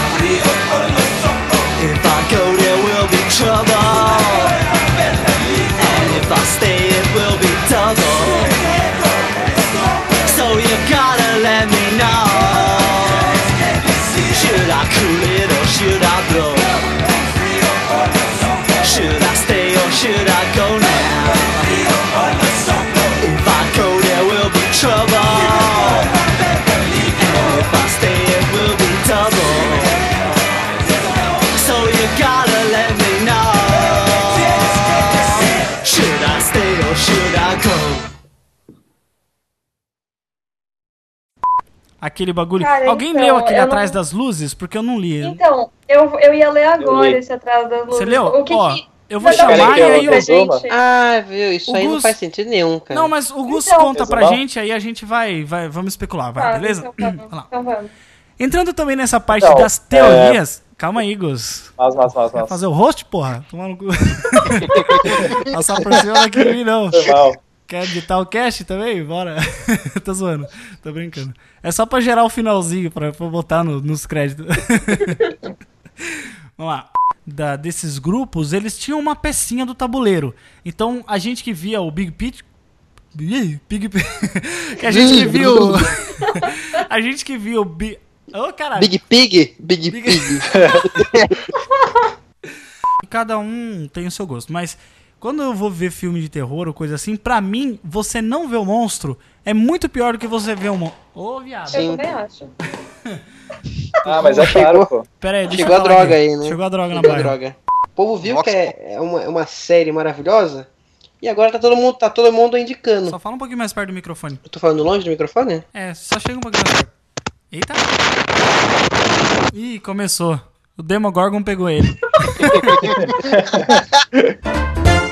Aquele bagulho. Cara, Alguém então, leu aquele atrás não- das luzes? Porque eu não li. Então, eu, eu ia ler agora li. esse atrás das luzes. Você leu? O que Ó, que... eu vou Não, não, chamar que e aí eu. Ah, viu? Isso O aí não Gus- faz sentido nenhum, cara. Não, mas o Gus Então- conta pra Resumão? gente, aí a gente vai, vai vamos especular, vai, Tá, beleza? Então lá. Então vamos. Entrando também nessa parte Então, das teorias. Calma aí, Gus. Mas, mas, mas, mas. fazer o host, porra? Tomar no cu. [LAUGHS] Passar por cima daqui de mim, não. Foi mal. Quer editar o cast também? Bora. [LAUGHS] tô zoando. Tô brincando. É só pra gerar o finalzinho, pra, pra botar no- nos créditos. [LAUGHS] Vamos lá. Da, desses grupos, eles tinham uma pecinha do tabuleiro. Então, a gente que via o Big Pit... Big Pi- [LAUGHS] que a gente que viu... a gente que viu o Big... Ô, caralho. Big Pig? Big, Big- Pig. Cada um tem o seu gosto, mas quando eu vou ver filme de terror ou coisa assim, pra mim, você não ver o monstro é muito pior do que você ver o monstro. Ô, viado. Eu também acho. [LAUGHS] Ah, mas é Chegou. claro, pô. Pera aí, deixa Chegou a droga aqui. aí, né? Chegou a droga na Chegou a barra. droga. O povo viu Nossa. que é, é uma, é uma série maravilhosa e agora tá todo mundo, tá todo mundo indicando. Só fala um pouquinho mais perto do microfone. Eu tô falando longe do microfone? É, só chega um pouquinho mais perto. Eita. Ih, começou. O Demogorgon pegou ele. [LAUGHS]